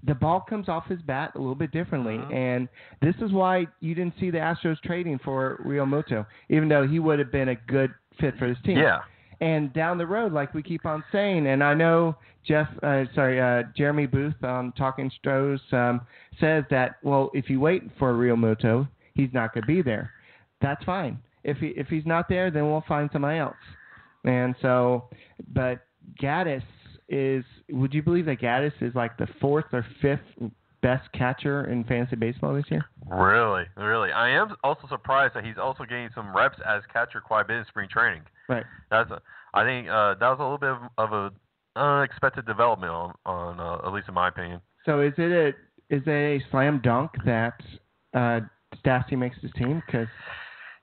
the ball comes off his bat a little bit differently, Mhm. and this is why you didn't see the Astros trading for Realmuto, even though he would have been a good fit for this team. Yeah. And down the road, like we keep on saying, and I know Jeff, uh, sorry, uh, Jeremy Booth on Talking Stros um, says that well, if you wait for Realmuto, he's not going to be there. That's fine. If he if he's not there, then we'll find somebody else. And so, but Gattis is. Would you believe that Gattis is like the fourth or fifth best catcher in fantasy baseball this year? Really, really. I am also surprised that he's also getting some reps as catcher quite a bit in spring training. Right. That's a, I think uh, that was a little bit of, of a unexpected development on, on uh, at least in my opinion. So is it a is it a slam dunk that uh, Stassi makes his team? Because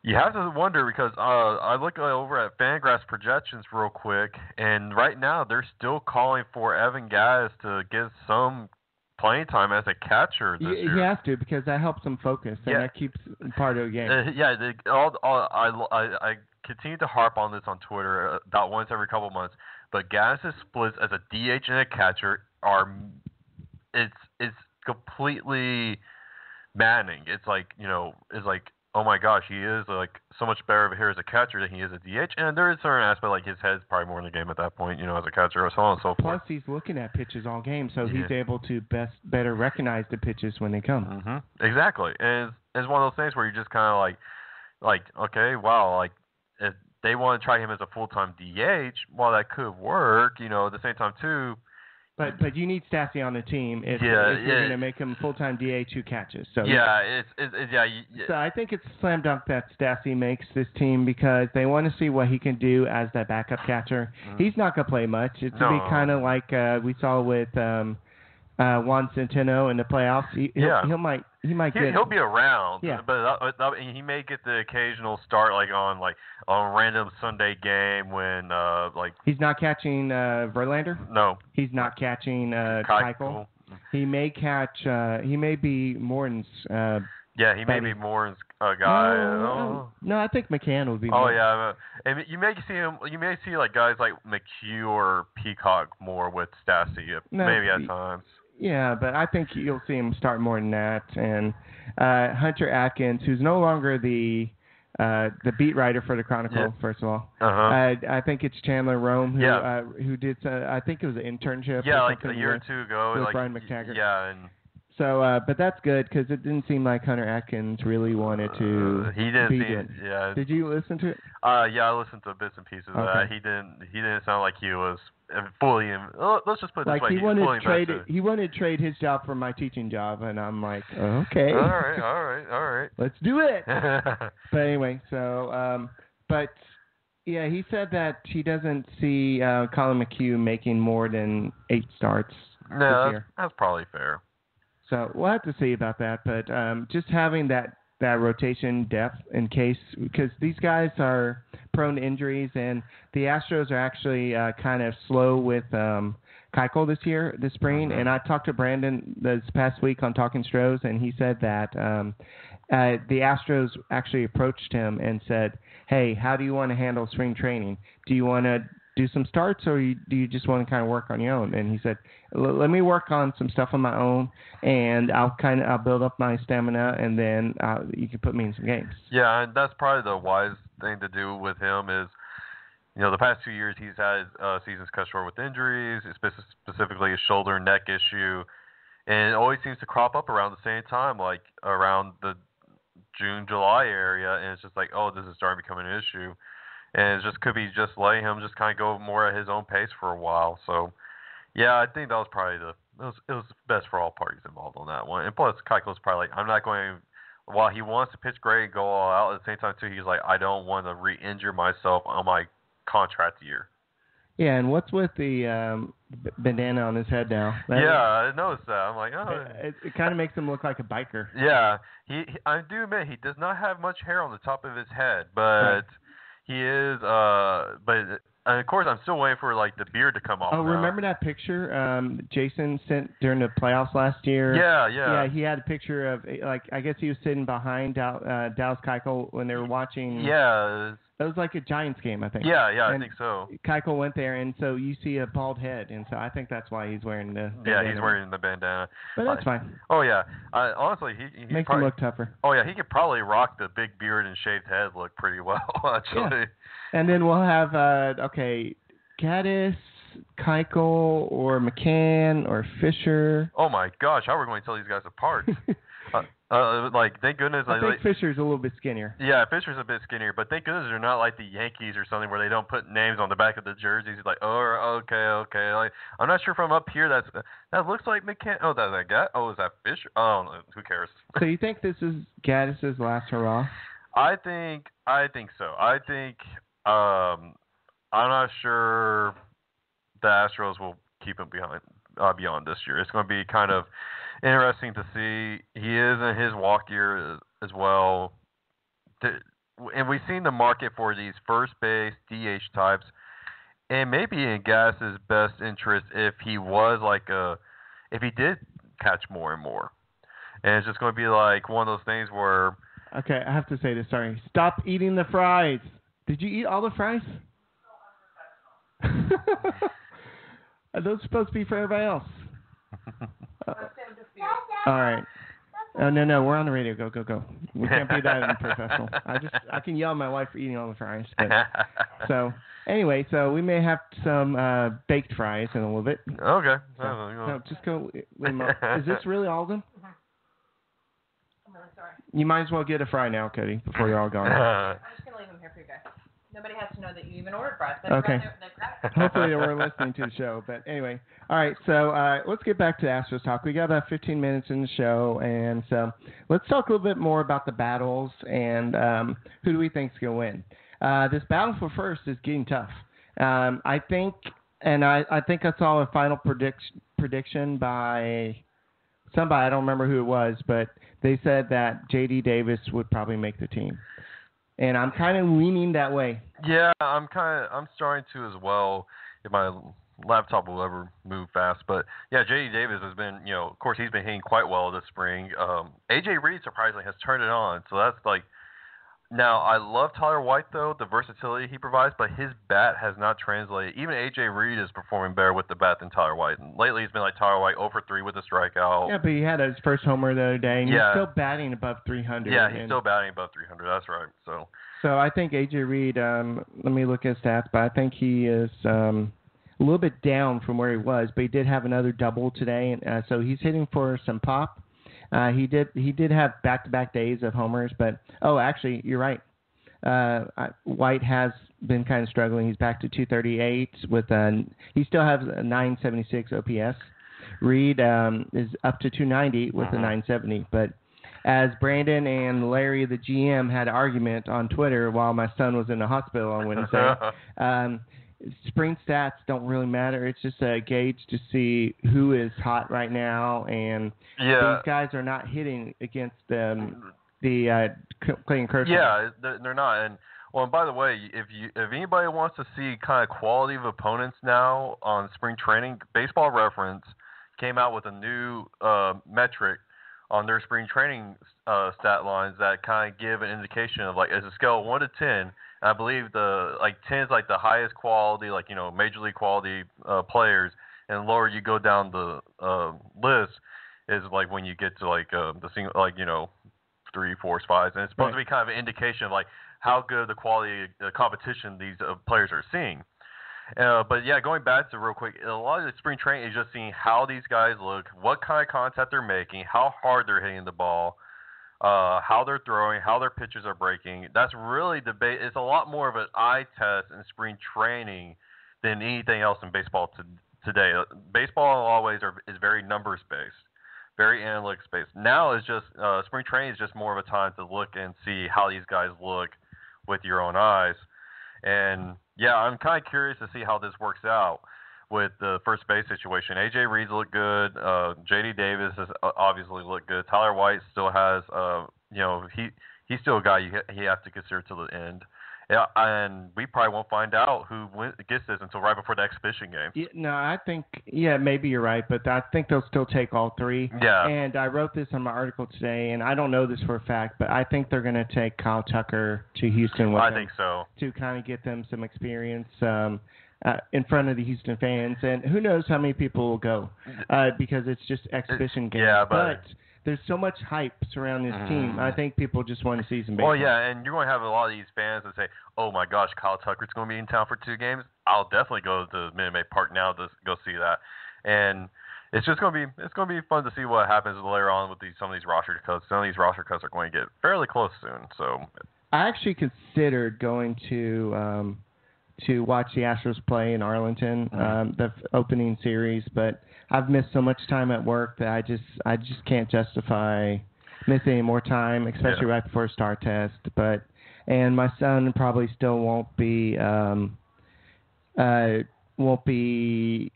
You have to wonder because uh, I look over at Fangraphs projections real quick, and right now they're still calling for Evan Gattis to get some playing time as a catcher this he, year. to because that helps him focus and Yeah. that keeps part of the game. Uh, yeah, the, all, all, I, I, I continue to harp on this on Twitter uh, about once every couple months. But Gattis' splits as a DH and a catcher are it's it's completely maddening. It's like you know, it's like oh my gosh, he is like so much better of a here as a catcher than he is a DH. And there is a certain aspect like his head's probably more in the game at that point, you know, as a catcher or so on and so forth. Plus, he's looking at pitches all game, so he's able to best better recognize the pitches when they come. Mm-hmm. Exactly, and it's, it's one of those things where you just kind of like, like, okay, wow, like if they want to try him as a full time DH, while that could work, you know, at the same time too, But but you need Stassi on the team if, Yeah, if you're going to make him full time DH who catches. So yeah, it's, it's, it's yeah, So I think it's slam dunk that Stassi makes this team because they want to see what he can do as that backup catcher. He's not going to play much. It's going to Mm. Be kind of like uh, we saw with um, uh, Juan Centeno in the playoffs. He, he'll, Yeah. he'll might he might get he'll be around, Yeah. but that, that, he may get the occasional start like on like on a random Sunday game when uh like He's not catching uh, Verlander. no He's not catching uh, Keuchel. Keuchel. He may catch. Uh, he may be Morton's. Uh, Yeah, he may be more a guy. no, oh. no, I think McCann would be. Oh more. yeah, and you may see him. You may see like guys like McHugh or Peacock more with Stassi, uh, No, maybe at he- times. Yeah, but I think you'll see him start more than that. And uh, Hunter Atkins, who's no longer the uh, the beat writer for the Chronicle, Yeah. first of all. Uh huh. Uh, I think it's Chandler Rome who Yeah. uh, who did. Uh, I think it was an internship. yeah, like a year or two ago, with like Brian McTaggart. Yeah, and So, uh, but that's good because it didn't seem like Hunter Atkins really wanted to. Uh, he didn't be doing- yeah. Did you listen to it? Uh, yeah, I listened to bits and pieces of that. He didn't. He didn't sound like he was uh, fully. In, uh, let's just put it Like this way. he he's wanted to trade. He wanted to trade his job for my teaching job, and I'm like, okay, all right, all right, all right. let's do it. But anyway, so um, but yeah, he said that he doesn't see uh, Collin McHugh making more than eight starts this no, that's probably fair. So we'll have to see about that. But um, just having that that rotation depth in case because these guys are prone to injuries and the Astros are actually uh, kind of slow with um, Keuchel this year, this spring. Mhm. And I talked to Brandon this past week on Talking Stros, and he said that um, uh, the Astros actually approached him and said, "Hey, how do you want to handle spring training? Do you want to do some starts, or you, do you just want to kind of work on your own?" And he said, "L- "Let me work on some stuff on my own, and I'll kind of I'll build up my stamina, and then uh, you can put me in some games." Yeah, and that's probably the wise thing to do with him is, you know, the past two years he's had uh, seasons cut short with injuries, specifically a shoulder and neck issue, and it always seems to crop up around the same time, like around the June July area, and it's just like, oh, this is starting to become an issue, and it just could be just letting him just kind of go more at his own pace for a while. So, yeah, I think that was probably the it was it was best for all parties involved on that one, and plus Keuchel's probably like, I'm not going while he wants to pitch great and go all out, at the same time too, he's like, I don't want to re-injure myself on my contract year. Yeah, and what's with the um, b- bandana on his head now? That- yeah, I noticed that. I'm like, oh, It, it kind of makes him look like a biker. yeah. He, he, I do admit he does not have much hair on the top of his head, but. He is. Uh, but and of course, I'm still waiting for like the beard to come off. Oh, now. remember that picture um, Jason sent during the playoffs last year? Yeah, yeah, Yeah, he had a picture of like I guess he was sitting behind Dal, uh, Dallas Keuchel when they were watching. yeah, It was like a Giants game, I think. yeah, yeah. I think so. Keuchel went there, and so you see a bald head, and so I think that's why he's wearing the. Yeah, bandana. he's wearing the bandana. But that's fine. Oh yeah. I, honestly, he he Makes probably, him look tougher. Oh yeah, he could probably rock the big beard and shaved head look pretty well, actually. And then we'll have uh, okay, Gattis, Keuchel, or McCann, or Fisher. Oh my gosh, how are we going to tell these guys apart? uh, like, thank goodness. I like, think Fisher's a little bit skinnier. yeah, Fisher's a bit skinnier, but thank goodness they're not like the Yankees or something where they don't put names on the back of the jerseys. Like, oh, okay, okay. Like, I'm not sure from up here. That's that looks like McCann. Oh, that's that guy. Oh, is that Fisher? Oh, who cares? So you think this is Gattis's last hurrah? I think I think so. I think um I'm not sure the Astros will keep him behind uh, beyond this year. It's going to be kind of interesting to see. He is in his walk year as, as well. And we've seen the market for these first base DH types, and maybe in Gass's best interest if he was like a, if he did catch more and more, and it's just going to be like one of those things where Okay, I have to say this. Sorry. Stop eating the fries. Did you eat all the fries? Are those supposed to be for everybody else? Uh, all right. Oh no no, we're on the radio. Go go go. We can't be that unprofessional. I just I can yell at my wife for eating all the fries. But, so anyway, so we may have some uh, baked fries in a little bit. okay. So, Oh, no, just go. Wait a moment. Is this really all of them? I'm really sorry. You might as well get a fry now, Cody, before you're all gone. Nobody has to know that you even ordered fries. They've Okay. Hopefully they were listening to the show. But anyway, all right. So uh, let's get back to Astros talk. We got about 15 minutes in the show, and so let's talk a little bit more about the battles and um, who do we think's going to win. Uh, this battle for first is getting tough. Um, I think, and I, I think I saw a final predict, prediction by somebody. I don't remember who it was, but they said that J.D. Davis would probably make the team, and I'm kind of leaning that way. yeah, I'm kind of I'm starting to as well. If my laptop will ever move fast, but yeah, J.D. Davis has been, you know, of course he's been hitting quite well this spring. Um, A.J. Reed surprisingly has turned it on, so that's like. Now I love Tyler White though, the versatility he provides, but his bat has not translated. Even A.J. Reed is performing better with the bat than Tyler White. And lately, he's been like Tyler White over three with a strikeout. Yeah, but he had his first homer the other day, and Yeah. he's still batting above 300. Yeah, he's and still batting above 300. That's right. So So I think AJ Reed. Um, let me look at his stats, but I think he is um, a little bit down from where he was. But he did have another double today, and uh, so he's hitting for some pop. Uh, he did he did have back to back days of homers, but oh, actually, you're right. Uh, White has been kind of struggling. He's back to 238 with a he still has a 976 OPS. Reed um, is up to 290 with a Mhm. 970, but as Brandon and Larry, the GM, had an argument on Twitter while my son was in the hospital on Wednesday. um, spring stats don't really matter. It's just a gauge to see who is hot right now, and yeah. these guys are not hitting against um, the uh, Clayton Kershaw. Yeah, they're, they're not. And well, and by the way, if you if anybody wants to see kind of quality of opponents now on spring training, Baseball Reference came out with a new uh, metric on their spring training uh, stat lines that kind of give an indication of like as a scale of one to ten. And I believe the like ten is like the highest quality, like you know major league quality uh, players, and lower you go down the uh, list is like when you get to like uh, the single like you know three, four, fives, and it's supposed to be kind of an indication of like how good the quality of competition these uh, players are seeing. Uh, but yeah, going back to real quick, a lot of the spring training is just seeing how these guys look, what kind of contact they're making, how hard they're hitting the ball, uh, how they're throwing, how their pitches are breaking. That's really the ba- It's a lot more of an eye test in spring training than anything else in baseball to, today. Uh, Baseball always are, is very numbers based very analytics based. Now is just uh, spring training is just more of a time to look and see how these guys look with your own eyes. And yeah, I'm kind of curious to see how this works out with the first base situation. AJ Reed's looked good. Uh, JD Davis has uh, obviously looked good. Tyler White still has, uh, you know, he he's still a guy you he have to consider to the end. Yeah, and we probably won't find out who gets this until right before the exhibition game. Yeah, no, I think yeah, maybe you're right, but I think they'll still take all three. Yeah. And I wrote this in my article today, and I don't know this for a fact, but I think they're going to take Kyle Tucker to Houston with I think so. to kind of get them some experience um, uh, in front of the Houston fans, and who knows how many people will go uh, because it's just exhibition game. yeah, but- there's so much hype surrounding this team. Mm. I think people just want to see some baseball. Well, yeah, and you're going to have a lot of these fans that say, "Oh my gosh, Kyle Tucker's going to be in town for two games. I'll definitely go to Minute Maid Park now to go see that." And it's just going to be it's going to be fun to see what happens later on with these some of these roster cuts. Some of these roster cuts are going to get fairly close soon. So I actually considered going to um, to watch the Astros play in Arlington, Mm-hmm. um, the f- opening series, but I've missed so much time at work that I just I just can't justify missing any more time, especially Yeah. right before a star test. But and my son probably still won't be um, uh, won't be.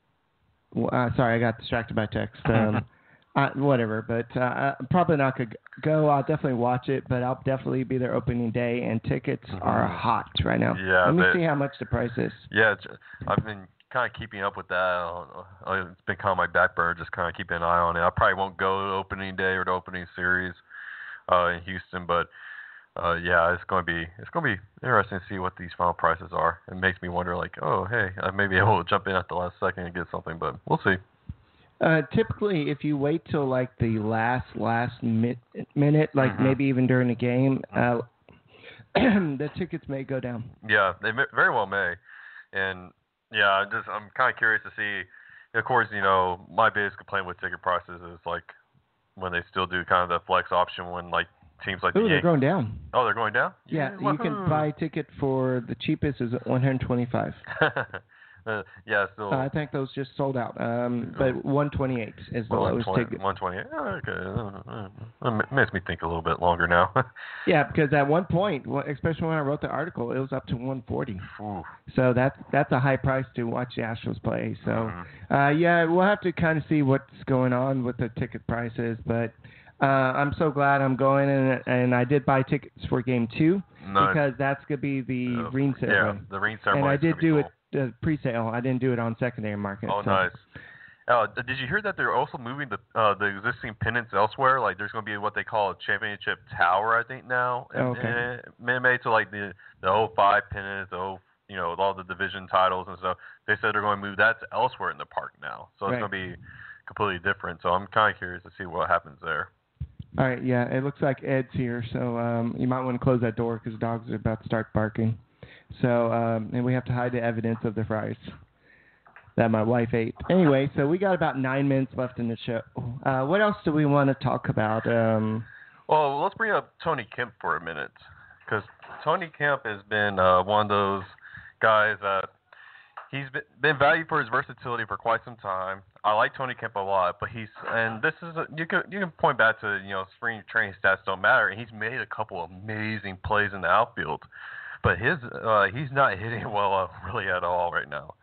Uh, sorry, I got distracted by text. Um, uh, whatever, but uh, I'm probably not gonna go. I'll definitely watch it, but I'll definitely be there opening day, and tickets are hot right now. Mm-hmm. Yeah, Let me but- see how much the price is. yeah, it's, I've been kind of keeping up with that. Uh, It's been kind of my back burner, just kind of keeping an eye on it. I probably won't go to opening day or the opening series uh, in Houston, but uh, yeah, it's going to be it's going to be interesting to see what these final prices are. It makes me wonder, like, oh, hey, I may be able to jump in at the last second and get something, but we'll see. Uh, typically, if you wait till like the last last mi- minute, like Mhm. maybe even during the game, uh, the tickets may go down. Yeah, they may, very well may, and yeah, I just I'm kind of curious to see. Of course, you know, my biggest complaint with ticket prices is like when they still do kind of the flex option when like teams like Ooh, the they're Yankees. going down. Oh, they're going down. Yeah, you can buy a ticket for the cheapest is 125. uh, yeah, still. Uh, I think those just sold out. Um, but 128 is the lowest 120, ticket. 128. Oh, okay. It makes me think a little bit longer now. Yeah, because at one point, especially when I wrote the article, it was up to 140. Ooh. So that's that's a high price to watch the Astros play. So Mhm. uh, yeah, we'll have to kind of see what's going on with the ticket prices. But uh, I'm so glad I'm going, and and I did buy tickets for Game Two Nice. because that's gonna be the Uh, ring Yeah, ceremony. the ring and. I did do cool. it uh, pre-sale. I didn't do it on secondary market. Oh, so. nice. Uh, did you hear that they're also moving the uh, the existing pennants elsewhere? Like, there's going to be what they call a championship tower, I think now. Oh, okay. Made to like the the 05 pennants, the 0, you know, with all the division titles and stuff. They said they're going to move that to elsewhere in the park now, so it's Right. going to be completely different. So I'm kind of curious to see what happens there. All right, yeah, it looks like Ed's here, so um, you might want to close that door because the dogs are about to start barking. So, um, and we have to hide the evidence of the fries. that my wife ate. Anyway, so we got about nine minutes left in the show. Uh, what else do we want to talk about? Um, Well, let's bring up Tony Kemp for a minute, because Tony Kemp has been uh, one of those guys that he's been, been valued for his versatility for quite some time. I like Tony Kemp a lot, but he's and this is a, you can you can point back to you know spring training stats don't matter, and he's made a couple amazing plays in the outfield, but his uh, he's not hitting well uh, really at all right now.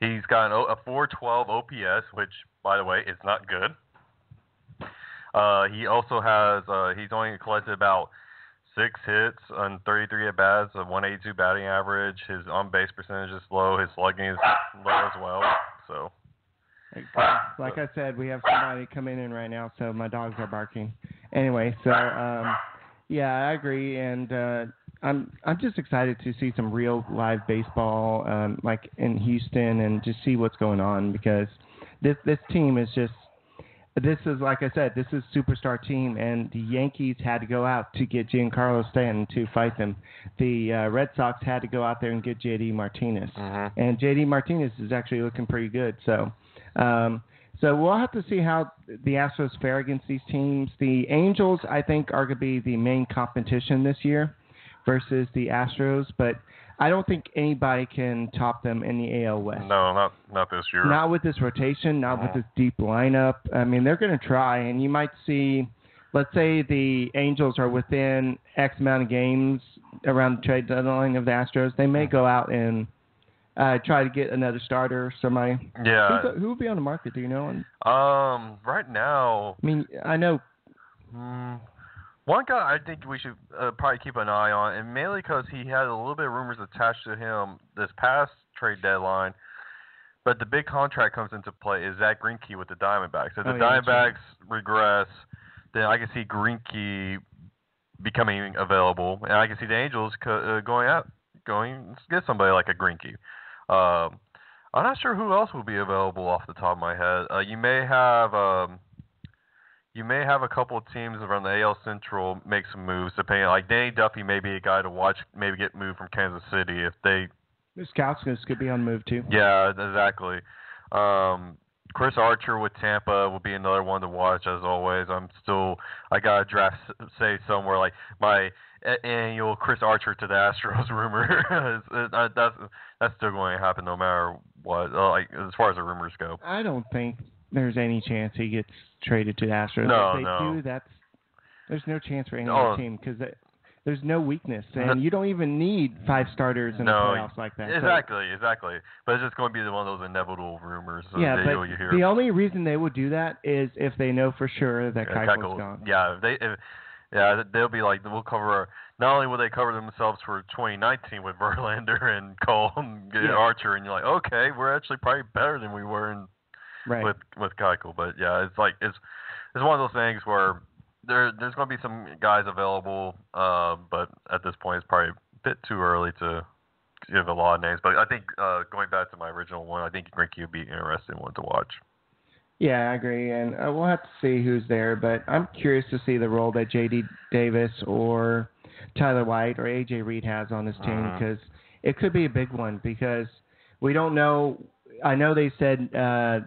He's got an, O- a 412 OPS, which by the way is not good. Uh, he also has uh, he's only collected about six hits on 33 at bats, a 182 batting average. His on base percentage is low. His slugging is low as well. So like, I said, we have somebody coming in right now, so my dogs are barking. Anyway, so um, yeah, I agree, and uh, I'm I'm just excited to see some real live baseball, um, like in Houston, and just see what's going on because this this team is just this is like I said, this is superstar team, and the Yankees had to go out to get Giancarlo Stanton to fight them. The uh, Red Sox had to go out there and get JD Martinez, and JD Martinez is actually looking pretty good. So, um, so we'll have to see how the Astros fare against these teams. The Angels, I think, are going to be the main competition this year versus the Astros, but I don't think anybody can top them in the AL West. no, not not this year. Not with this rotation, not with this deep lineup. I mean, they're going to try, and you might see, let's say the Angels are within X amount of games around the trade deadline of the Astros. They may go out and uh, try to get another starter. Somebody yeah. Who would be on the market? Do you know? Um. Right now, I mean, I know. Hmm. One guy I think we should uh, probably keep an eye on, and mainly because he had a little bit of rumors attached to him this past trade deadline, but the big contract comes into play is Zack Greinke with the Diamondbacks. If the Oh, yeah, that's right. Diamondbacks regress, then I can see Greinke becoming available, and I can see the Angels co- uh, going out, going get somebody like a Greinke. Um, I'm not sure who else will be available off the top of my head. Uh, you may have. Um, you may have a couple of teams around the AL Central make some moves, depending. Like Danny Duffy may be a guy to watch, maybe get moved from Kansas City if they. Moustakas could be on move too. Yeah, exactly. Um, Chris Archer with Tampa will be another one to watch as always. I'm still I got a draft say somewhere like my annual Chris Archer to the Astros rumor. is- uh, that's that's still going to happen no matter what. Uh, like as far as the rumors go. I don't think there's any chance he gets traded to the Astros. No, if they no. do, that's there's no chance for any Oh. other team because there's no weakness, No. and you don't even need five starters in No, the playoffs like that. So- Exactly, exactly. But it's just going to be one of those inevitable rumors yeah, that but you'll you hear. the only reason they would do that is if they know for sure that Yeah, Keuchel's Keuchel- gone. Yeah, if they if, yeah, they'll be like we'll cover. Not only will they cover themselves for 2019 with Verlander and Cole and Yeah. Archer, and you're like, okay, we're actually probably better than we were in, Right. with with Keuchel. But yeah, it's like it's it's one of those things where there there's going to be some guys available, uh, but at this point it's probably a bit too early to give a lot of names. But I think uh, going back to my original one, I think Greinke would be an interesting one to watch. Yeah, I agree, and uh, we'll have to see who's there. But I'm curious to see the role that J.D. Davis or Tyler White or A.J. Reed has on this team because it could be a big one because we don't know. I know they said uh,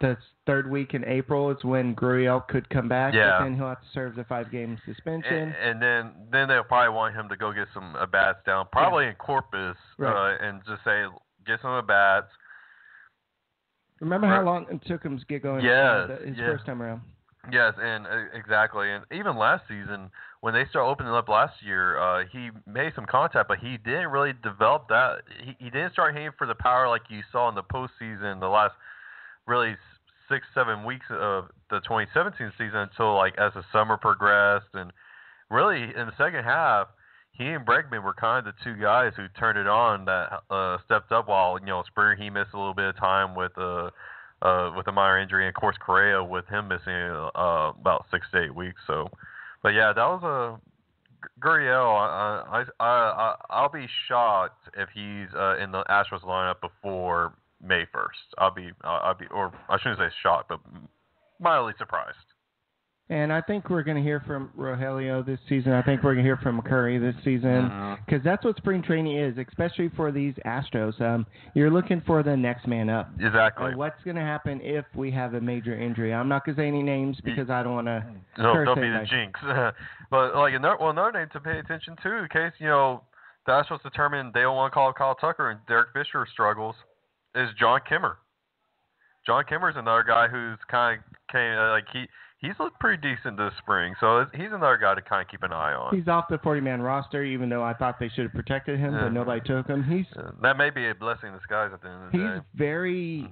the third week in April is when Gurriel could come back, Yeah. but then he'll have to serve the five-game suspension. And, and then then they'll probably want him to go get some at bats down, probably in Corpus, Right. uh, and just say get some at bats. Remember how long it took him to get going? Yes, uh, his yes. first time around. Yes, and uh, exactly, and even last season when they started opening up last year, uh, he made some contact, but he didn't really develop that. He, he didn't start hitting for the power like you saw in the postseason, the last really six seven weeks of the 2017 season until like as the summer progressed, and really in the second half, he and Bregman were kind of the two guys who turned it on that uh, stepped up. While you know Springer he missed a little bit of time with uh, uh, with a minor injury, and of course Correa with him missing uh, about six to eight weeks. So, but yeah, that was a Gurriel. I, I, I, I'll be shocked if he's uh, in the Astros lineup before May first. I'll be I'll, I'll be or I shouldn't say shocked, but mildly surprised. And I think we're going to hear from Rogelio this season. I think we're going to hear from McCurry this season because that's what spring training is, especially for these Astros. Um, you're looking for the next man up. Exactly. Uh, what's going to happen if we have a major injury? I'm not going to say any names because I don't want to. No, curse don't be the anybody. jinx. but like another, well, another name to pay attention to in case you know the Astros determine they don't want to call Kyle Tucker and Derek Fisher struggles is John Kemmer. Jon Kemmer's another guy who's kind of came uh, like he he's looked pretty decent this spring, so he's another guy to kind of keep an eye on. He's off the 40 man roster, even though I thought they should have protected him, Yeah. but nobody took him. He's Uh, that may be a blessing in disguise at the end of the he's day. very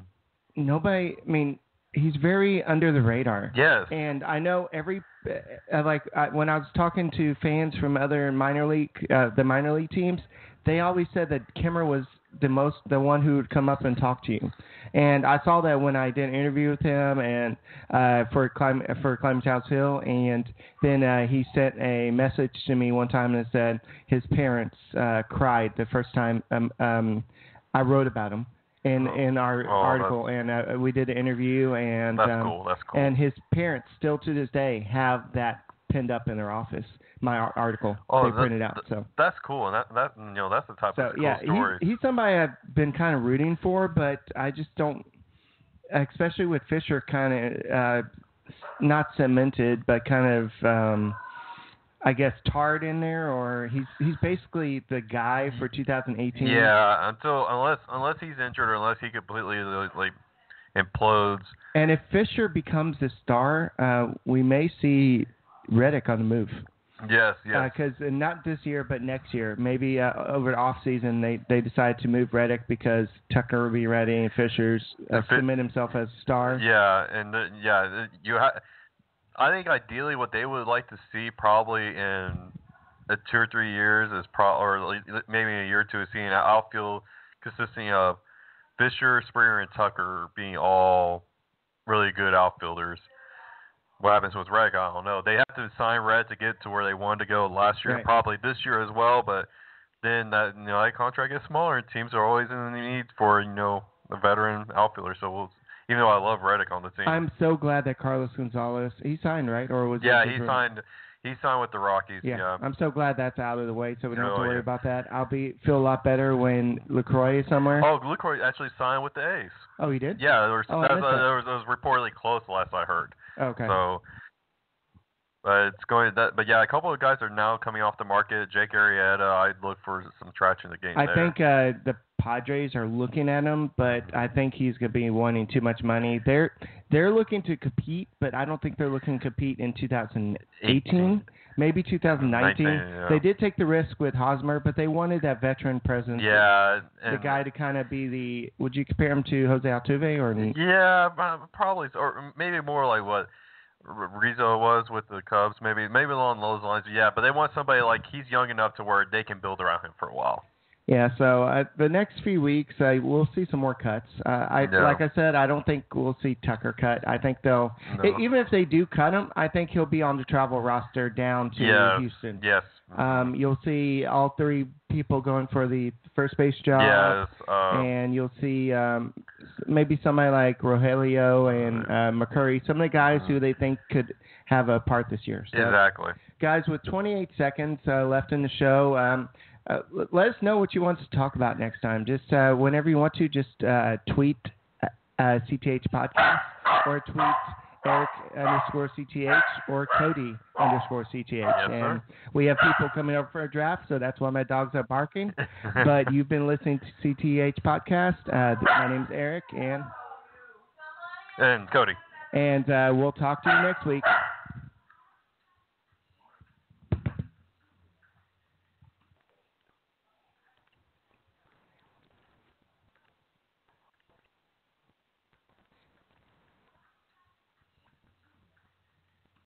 nobody. I mean, he's very under the radar. Yes. And I know every uh, like I, when I was talking to fans from other minor league, uh, the minor league teams, they always said that Kimmer was the most the one who would come up and talk to you. And I saw that when I did an interview with him and uh, for climb for Climbing Tal's Hill, and then uh, he sent a message to me one time and said his parents uh, cried the first time um, um, I wrote about him in Oh. in our Oh, article, and uh, we did an interview and That's um, cool. That's cool. and his parents still to this day have that pinned up in their office. My article Oh, they printed out. So that's cool, and that that you know that's the type so of cool yeah, story. he's he's somebody I've been kind of rooting for, but I just don't, especially with Fisher kind of uh, not cemented, but kind of. um I guess tarred in there, or he's he's basically the guy for 2018. Yeah, until unless unless he's injured or unless he completely like, like implodes. And if Fisher becomes the star, uh, we may see Reddick on the move. Yes, yes. Because uh, not this year, but next year, maybe uh, over the off season, they they decide to move Reddick because Tucker will be ready and Fisher's uh, cement himself as a star. yeah, and uh, yeah, uh, you. Ha- I think ideally, what they would like to see probably in uh, two or three years is pro or maybe a year or two is seeing an outfield consisting of Fisher, Springer, and Tucker being all really good outfielders. What happens with Reddick, I don't know. They have to sign Red to get to where they wanted to go last year, Right. probably this year as well. But then that you know that contract gets smaller, and teams are always in the need for you know a veteran outfielder. So we'll, even though I love Reddick on the team, I'm so glad that Carlos Gonzalez he signed right or was yeah, he signed he signed with the Rockies. Yeah, Yeah, I'm so glad that's out of the way, so we don't have Oh, to worry yeah. about that. I'll be feel a lot better when Lucroy is somewhere. Oh, Lucroy actually signed with the A's. Oh, he did. Yeah, there was, Oh, that, was, that. there was, was reportedly close last I heard. Okay. But it's going that. But yeah, a couple of guys are now coming off the market. Jake Arrieta, I'd look for some traction in the game I there. think uh, the Padres are looking at him, but I think he's going to be wanting too much money. They're they're looking to compete, but I don't think they're looking to compete in 2018, maybe 2019. 19, yeah. They did take the risk with Hosmer, but they wanted that veteran presence. Yeah, The guy to kind of be the. Would you compare him to Jose Altuve or? Yeah, probably, or maybe more like what Rizzo was with the Cubs. Maybe maybe along those lines. Yeah, but they want somebody like he's young enough to where they can build around him for a while. Yeah, so uh, the next few weeks, uh, we'll see some more cuts. Uh, I Yeah. like I said, I don't think we'll see Tucker cut. I think they'll No. even if they do cut him, I think he'll be on the travel roster down to Yeah. Houston. Yes. Um, you'll see all three people going for the first base job, yes. Uh, and you'll see um, maybe somebody like Rogelio and uh, McCurry, some of the guys who they think could have a part this year. So, exactly. guys, with 28 seconds uh, left in the show, um, uh, let us know what you want to talk about next time. Just uh, whenever you want to, just uh, tweet uh, uh, CTH podcast or tweet Eric underscore CTH or Cody underscore CTH. Yes, and sir. we have people coming over for a draft, so that's why my dogs are barking. but you've been listening to CTH podcast. Uh, my name's Eric, and and Cody. and uh, we'll talk to you next week.